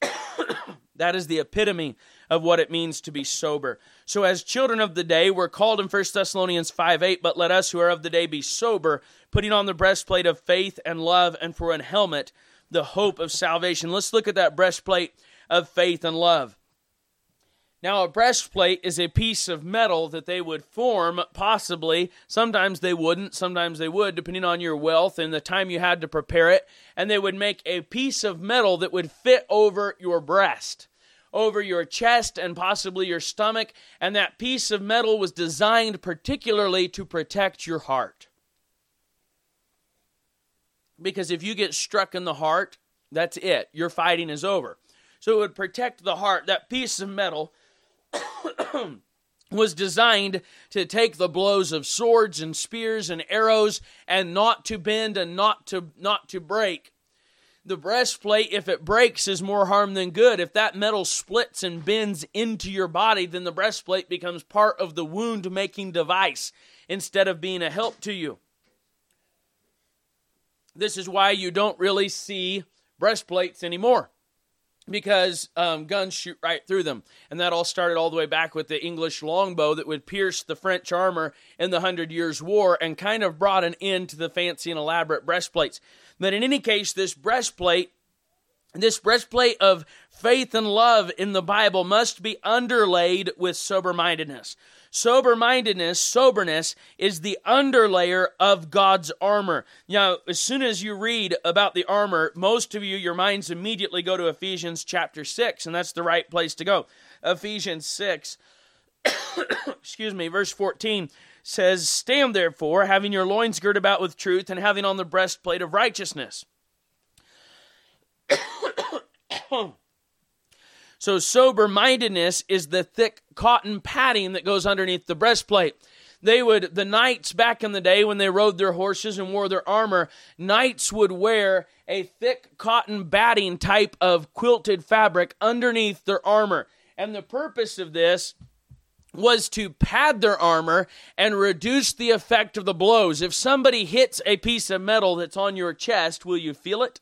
that is the epitome of what it means to be sober. So, as children of the day, we're called in 1 Thessalonians 5 8, but let us who are of the day be sober, putting on the breastplate of faith and love, and for an helmet, the hope of salvation. Let's look at that breastplate of faith and love. Now, a breastplate is a piece of metal that they would form, possibly. Sometimes they wouldn't, sometimes they would, depending on your wealth and the time you had to prepare it. And they would make a piece of metal that would fit over your breast, over your chest, and possibly your stomach. And that piece of metal was designed particularly to protect your heart. Because if you get struck in the heart, that's it. Your fighting is over. So it would protect the heart. That piece of metal was designed to take the blows of swords and spears and arrows and not to bend and not to not to break. The breastplate if it breaks is more harm than good. If that metal splits and bends into your body then the breastplate becomes part of the wound making device instead of being a help to you. This is why you don't really see breastplates anymore because um, guns shoot right through them. And that all started all the way back with the English longbow that would pierce the French armor in the Hundred Years' War and kind of brought an end to the fancy and elaborate breastplates. But in any case, this breastplate, this breastplate of faith and love in the Bible must be underlaid with sober mindedness. Sober mindedness, soberness, is the underlayer of God's armor. Now, as soon as you read about the armor, most of you, your minds immediately go to Ephesians chapter 6, and that's the right place to go. Ephesians 6, excuse me, verse 14 says, Stand therefore, having your loins girt about with truth, and having on the breastplate of righteousness. So, sober mindedness is the thick cotton padding that goes underneath the breastplate. They would, the knights back in the day when they rode their horses and wore their armor, knights would wear a thick cotton batting type of quilted fabric underneath their armor. And the purpose of this was to pad their armor and reduce the effect of the blows. If somebody hits a piece of metal that's on your chest, will you feel it?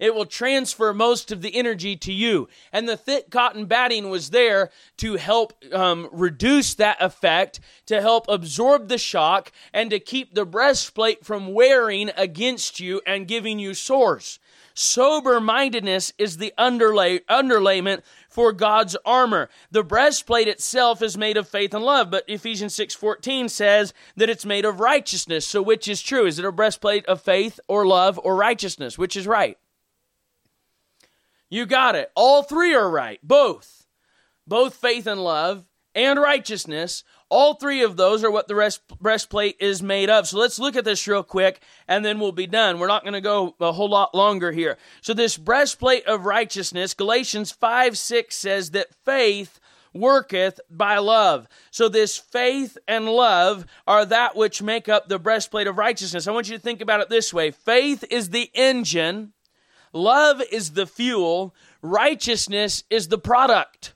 It will transfer most of the energy to you. And the thick cotton batting was there to help um, reduce that effect, to help absorb the shock, and to keep the breastplate from wearing against you and giving you sores. Sober mindedness is the underlay, underlayment for God's armor. The breastplate itself is made of faith and love, but Ephesians 6:14 says that it's made of righteousness. So which is true? Is it a breastplate of faith or love or righteousness? Which is right? You got it. All three are right. Both. Both faith and love and righteousness. All three of those are what the rest, breastplate is made of. So let's look at this real quick and then we'll be done. We're not going to go a whole lot longer here. So, this breastplate of righteousness, Galatians 5 6 says that faith worketh by love. So, this faith and love are that which make up the breastplate of righteousness. I want you to think about it this way faith is the engine Love is the fuel, righteousness is the product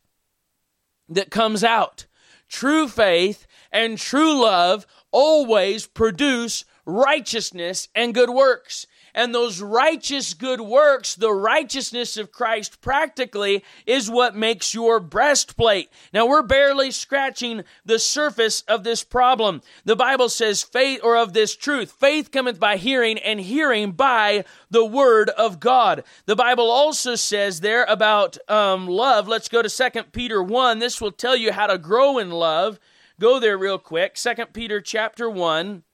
that comes out. True faith and true love always produce righteousness and good works. And those righteous good works, the righteousness of Christ practically, is what makes your breastplate. Now, we're barely scratching the surface of this problem. The Bible says faith, or of this truth, faith cometh by hearing, and hearing by the word of God. The Bible also says there about um, love. Let's go to 2 Peter 1. This will tell you how to grow in love. Go there real quick. 2 Peter chapter 1.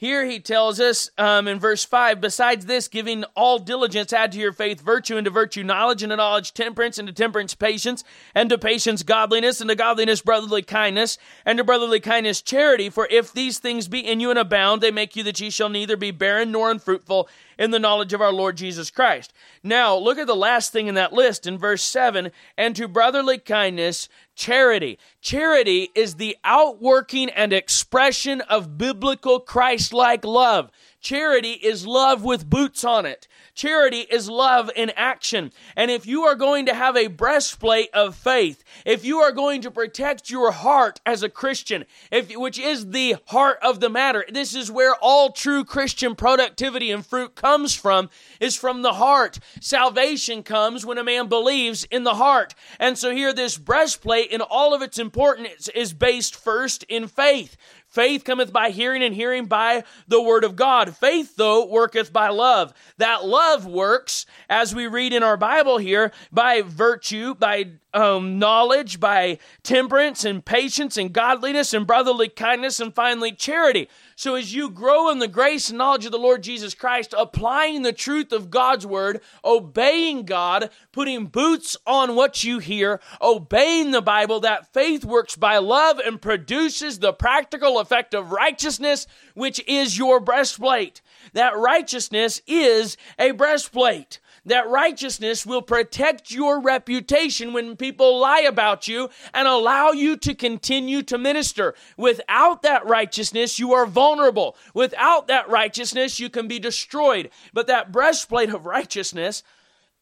Here he tells us um, in verse 5 besides this, giving all diligence, add to your faith virtue, and to virtue knowledge, and to knowledge temperance, and to temperance patience, and to patience godliness, and to godliness brotherly kindness, and to brotherly kindness charity. For if these things be in you and abound, they make you that ye shall neither be barren nor unfruitful in the knowledge of our Lord Jesus Christ. Now, look at the last thing in that list in verse 7 and to brotherly kindness, charity. Charity is the outworking and expression of biblical Christ like love. Charity is love with boots on it. Charity is love in action. And if you are going to have a breastplate of faith, if you are going to protect your heart as a Christian, if, which is the heart of the matter, this is where all true Christian productivity and fruit comes from, is from the heart. Salvation comes when a man believes in the heart. And so here, this breastplate in all of its importance is based first in faith. Faith cometh by hearing, and hearing by the word of God. Faith, though, worketh by love. That love works, as we read in our Bible here, by virtue, by um, knowledge, by temperance and patience and godliness and brotherly kindness, and finally charity. So, as you grow in the grace and knowledge of the Lord Jesus Christ, applying the truth of God's word, obeying God, putting boots on what you hear, obeying the Bible, that faith works by love and produces the practical effect of righteousness, which is your breastplate. That righteousness is a breastplate that righteousness will protect your reputation when people lie about you and allow you to continue to minister. Without that righteousness, you are vulnerable. Without that righteousness, you can be destroyed. But that breastplate of righteousness,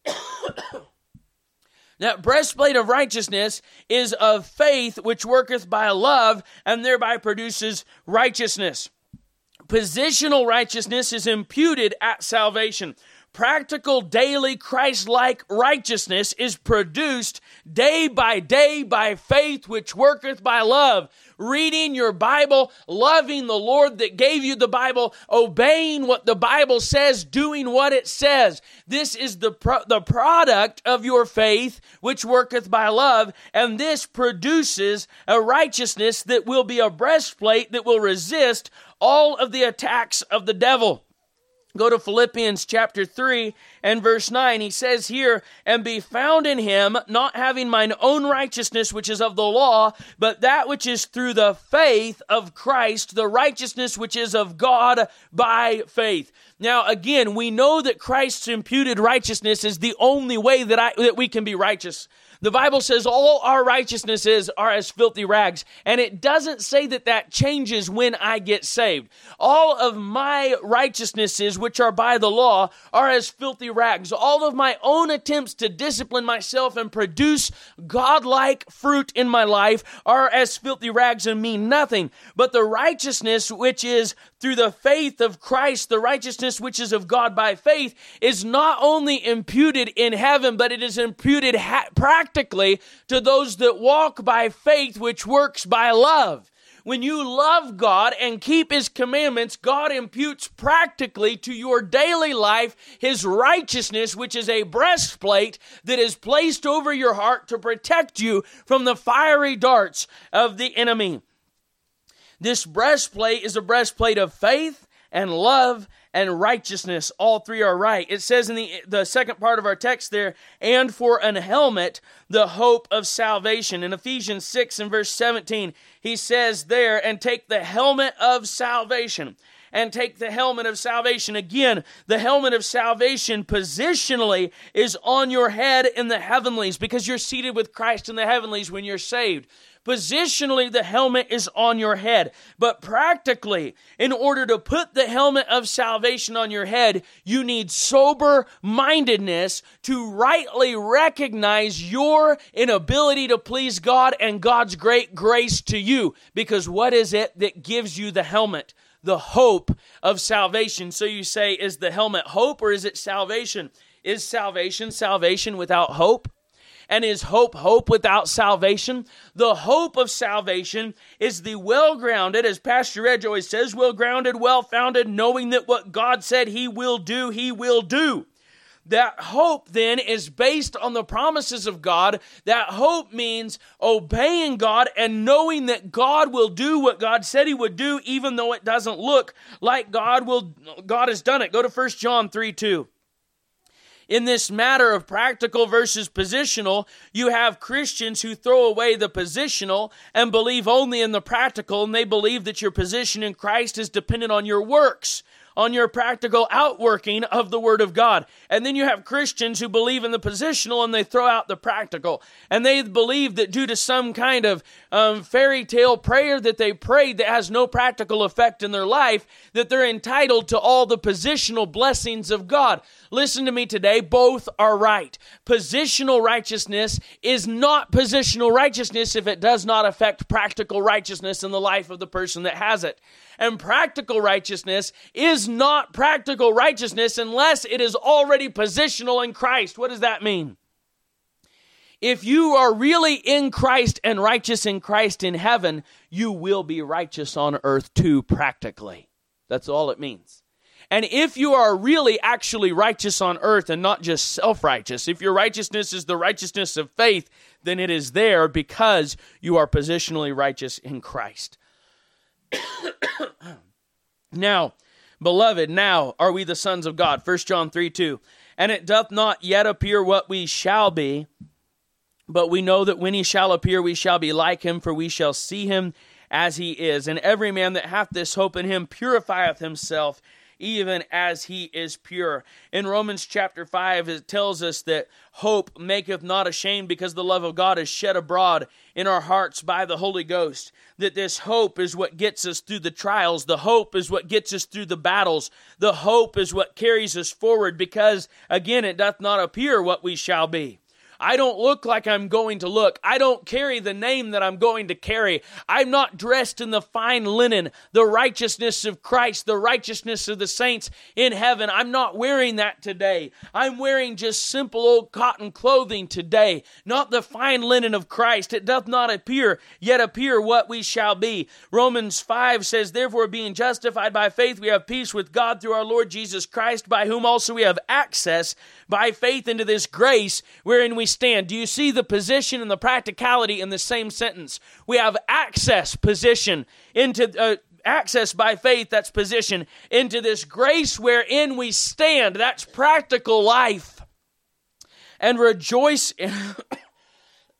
that breastplate of righteousness is of faith which worketh by love and thereby produces righteousness. Positional righteousness is imputed at salvation practical daily Christ like righteousness is produced day by day by faith which worketh by love. Reading your Bible, loving the Lord that gave you the Bible, obeying what the Bible says, doing what it says. This is the, pro- the product of your faith which worketh by love, and this produces a righteousness that will be a breastplate that will resist all of the attacks of the devil. Go to Philippians chapter 3 and verse 9. He says here, And be found in him, not having mine own righteousness, which is of the law, but that which is through the faith of Christ, the righteousness which is of God by faith. Now, again, we know that Christ's imputed righteousness is the only way that, I, that we can be righteous. The Bible says all our righteousnesses are as filthy rags, and it doesn't say that that changes when I get saved. All of my righteousnesses, which are by the law, are as filthy rags. All of my own attempts to discipline myself and produce godlike fruit in my life are as filthy rags and mean nothing. But the righteousness which is through the faith of Christ, the righteousness which is of God by faith, is not only imputed in heaven, but it is imputed ha- practically to those that walk by faith, which works by love. When you love God and keep His commandments, God imputes practically to your daily life His righteousness, which is a breastplate that is placed over your heart to protect you from the fiery darts of the enemy. This breastplate is a breastplate of faith and love and righteousness. All three are right. It says in the, the second part of our text there, and for an helmet, the hope of salvation. In Ephesians 6 and verse 17, he says there, and take the helmet of salvation and take the helmet of salvation. Again, the helmet of salvation positionally is on your head in the heavenlies because you're seated with Christ in the heavenlies when you're saved. Positionally, the helmet is on your head. But practically, in order to put the helmet of salvation on your head, you need sober mindedness to rightly recognize your inability to please God and God's great grace to you. Because what is it that gives you the helmet? the hope of salvation. So you say, is the helmet hope or is it salvation? Is salvation salvation without hope? And is hope hope without salvation? The hope of salvation is the well grounded, as Pastor Reg always says, well grounded, well founded, knowing that what God said He will do, He will do. That hope then is based on the promises of God. That hope means obeying God and knowing that God will do what God said he would do, even though it doesn't look like God will, God has done it. Go to 1 John 3 2 in this matter of practical versus positional, you have Christians who throw away the positional and believe only in the practical, and they believe that your position in Christ is dependent on your works on your practical outworking of the Word of God. And then you have Christians who believe in the positional and they throw out the practical. And they believe that due to some kind of um, fairy tale prayer that they prayed that has no practical effect in their life, that they're entitled to all the positional blessings of God. Listen to me today, both are right. Positional righteousness is not positional righteousness if it does not affect practical righteousness in the life of the person that has it. And practical righteousness is not practical righteousness unless it is already positional in Christ. What does that mean? If you are really in Christ and righteous in Christ in heaven, you will be righteous on earth too, practically. That's all it means. And if you are really actually righteous on earth and not just self righteous, if your righteousness is the righteousness of faith, then it is there because you are positionally righteous in Christ. now, beloved, now are we the sons of God. 1 John 3 2. And it doth not yet appear what we shall be, but we know that when he shall appear, we shall be like him, for we shall see him as he is. And every man that hath this hope in him purifieth himself even as he is pure. In Romans chapter 5, it tells us that hope maketh not ashamed because the love of God is shed abroad in our hearts by the Holy Ghost. That this hope is what gets us through the trials. The hope is what gets us through the battles. The hope is what carries us forward because, again, it doth not appear what we shall be. I don't look like I'm going to look. I don't carry the name that I'm going to carry. I'm not dressed in the fine linen, the righteousness of Christ, the righteousness of the saints in heaven. I'm not wearing that today. I'm wearing just simple old cotton clothing today, not the fine linen of Christ. It doth not appear, yet appear what we shall be. Romans 5 says, Therefore, being justified by faith, we have peace with God through our Lord Jesus Christ, by whom also we have access by faith into this grace wherein we stand. Do you see the position and the practicality in the same sentence? We have access position into uh, access by faith that's position into this grace wherein we stand. That's practical life. And rejoice in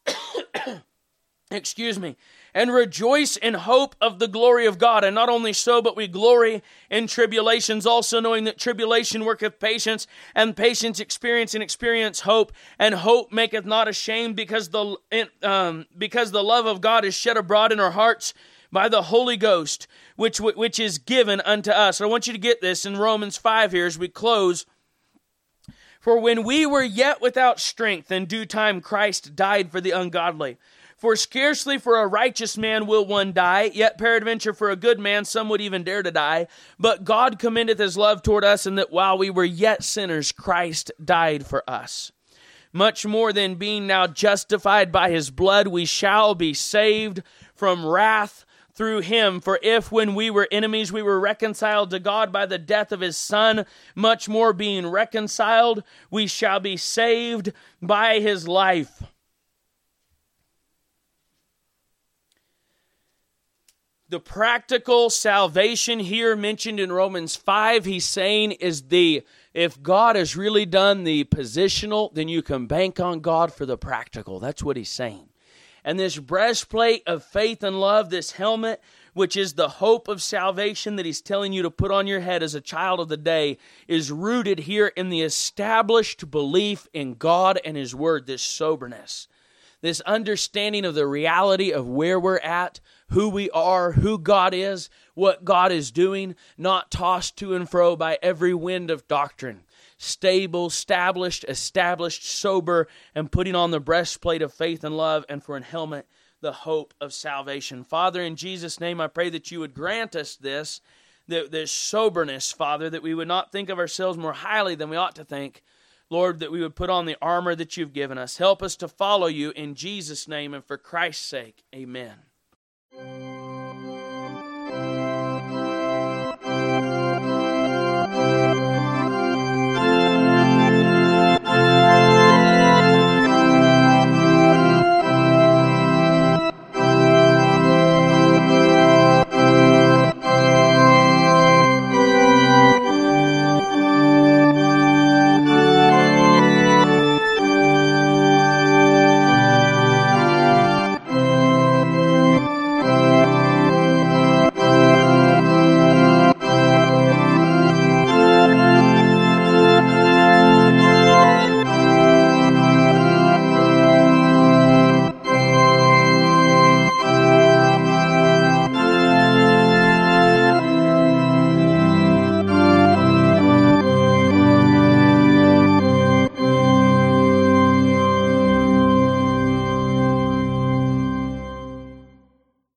excuse me and rejoice in hope of the glory of God. And not only so, but we glory in tribulations, also knowing that tribulation worketh patience, and patience experience and experience hope, and hope maketh not ashamed, because the um, because the love of God is shed abroad in our hearts by the Holy Ghost, which which is given unto us. I want you to get this in Romans five here as we close. For when we were yet without strength, in due time Christ died for the ungodly. For scarcely for a righteous man will one die, yet peradventure for a good man some would even dare to die. But God commendeth his love toward us, in that while we were yet sinners, Christ died for us. Much more than being now justified by his blood, we shall be saved from wrath through him. For if when we were enemies we were reconciled to God by the death of his Son, much more being reconciled, we shall be saved by his life. The practical salvation here mentioned in Romans 5, he's saying is the if God has really done the positional, then you can bank on God for the practical. That's what he's saying. And this breastplate of faith and love, this helmet, which is the hope of salvation that he's telling you to put on your head as a child of the day, is rooted here in the established belief in God and his word, this soberness this understanding of the reality of where we're at, who we are, who God is, what God is doing, not tossed to and fro by every wind of doctrine. Stable, established, established, sober, and putting on the breastplate of faith and love, and for an helmet, the hope of salvation. Father, in Jesus' name, I pray that you would grant us this the soberness, Father, that we would not think of ourselves more highly than we ought to think. Lord, that we would put on the armor that you've given us. Help us to follow you in Jesus' name and for Christ's sake. Amen. Thank you.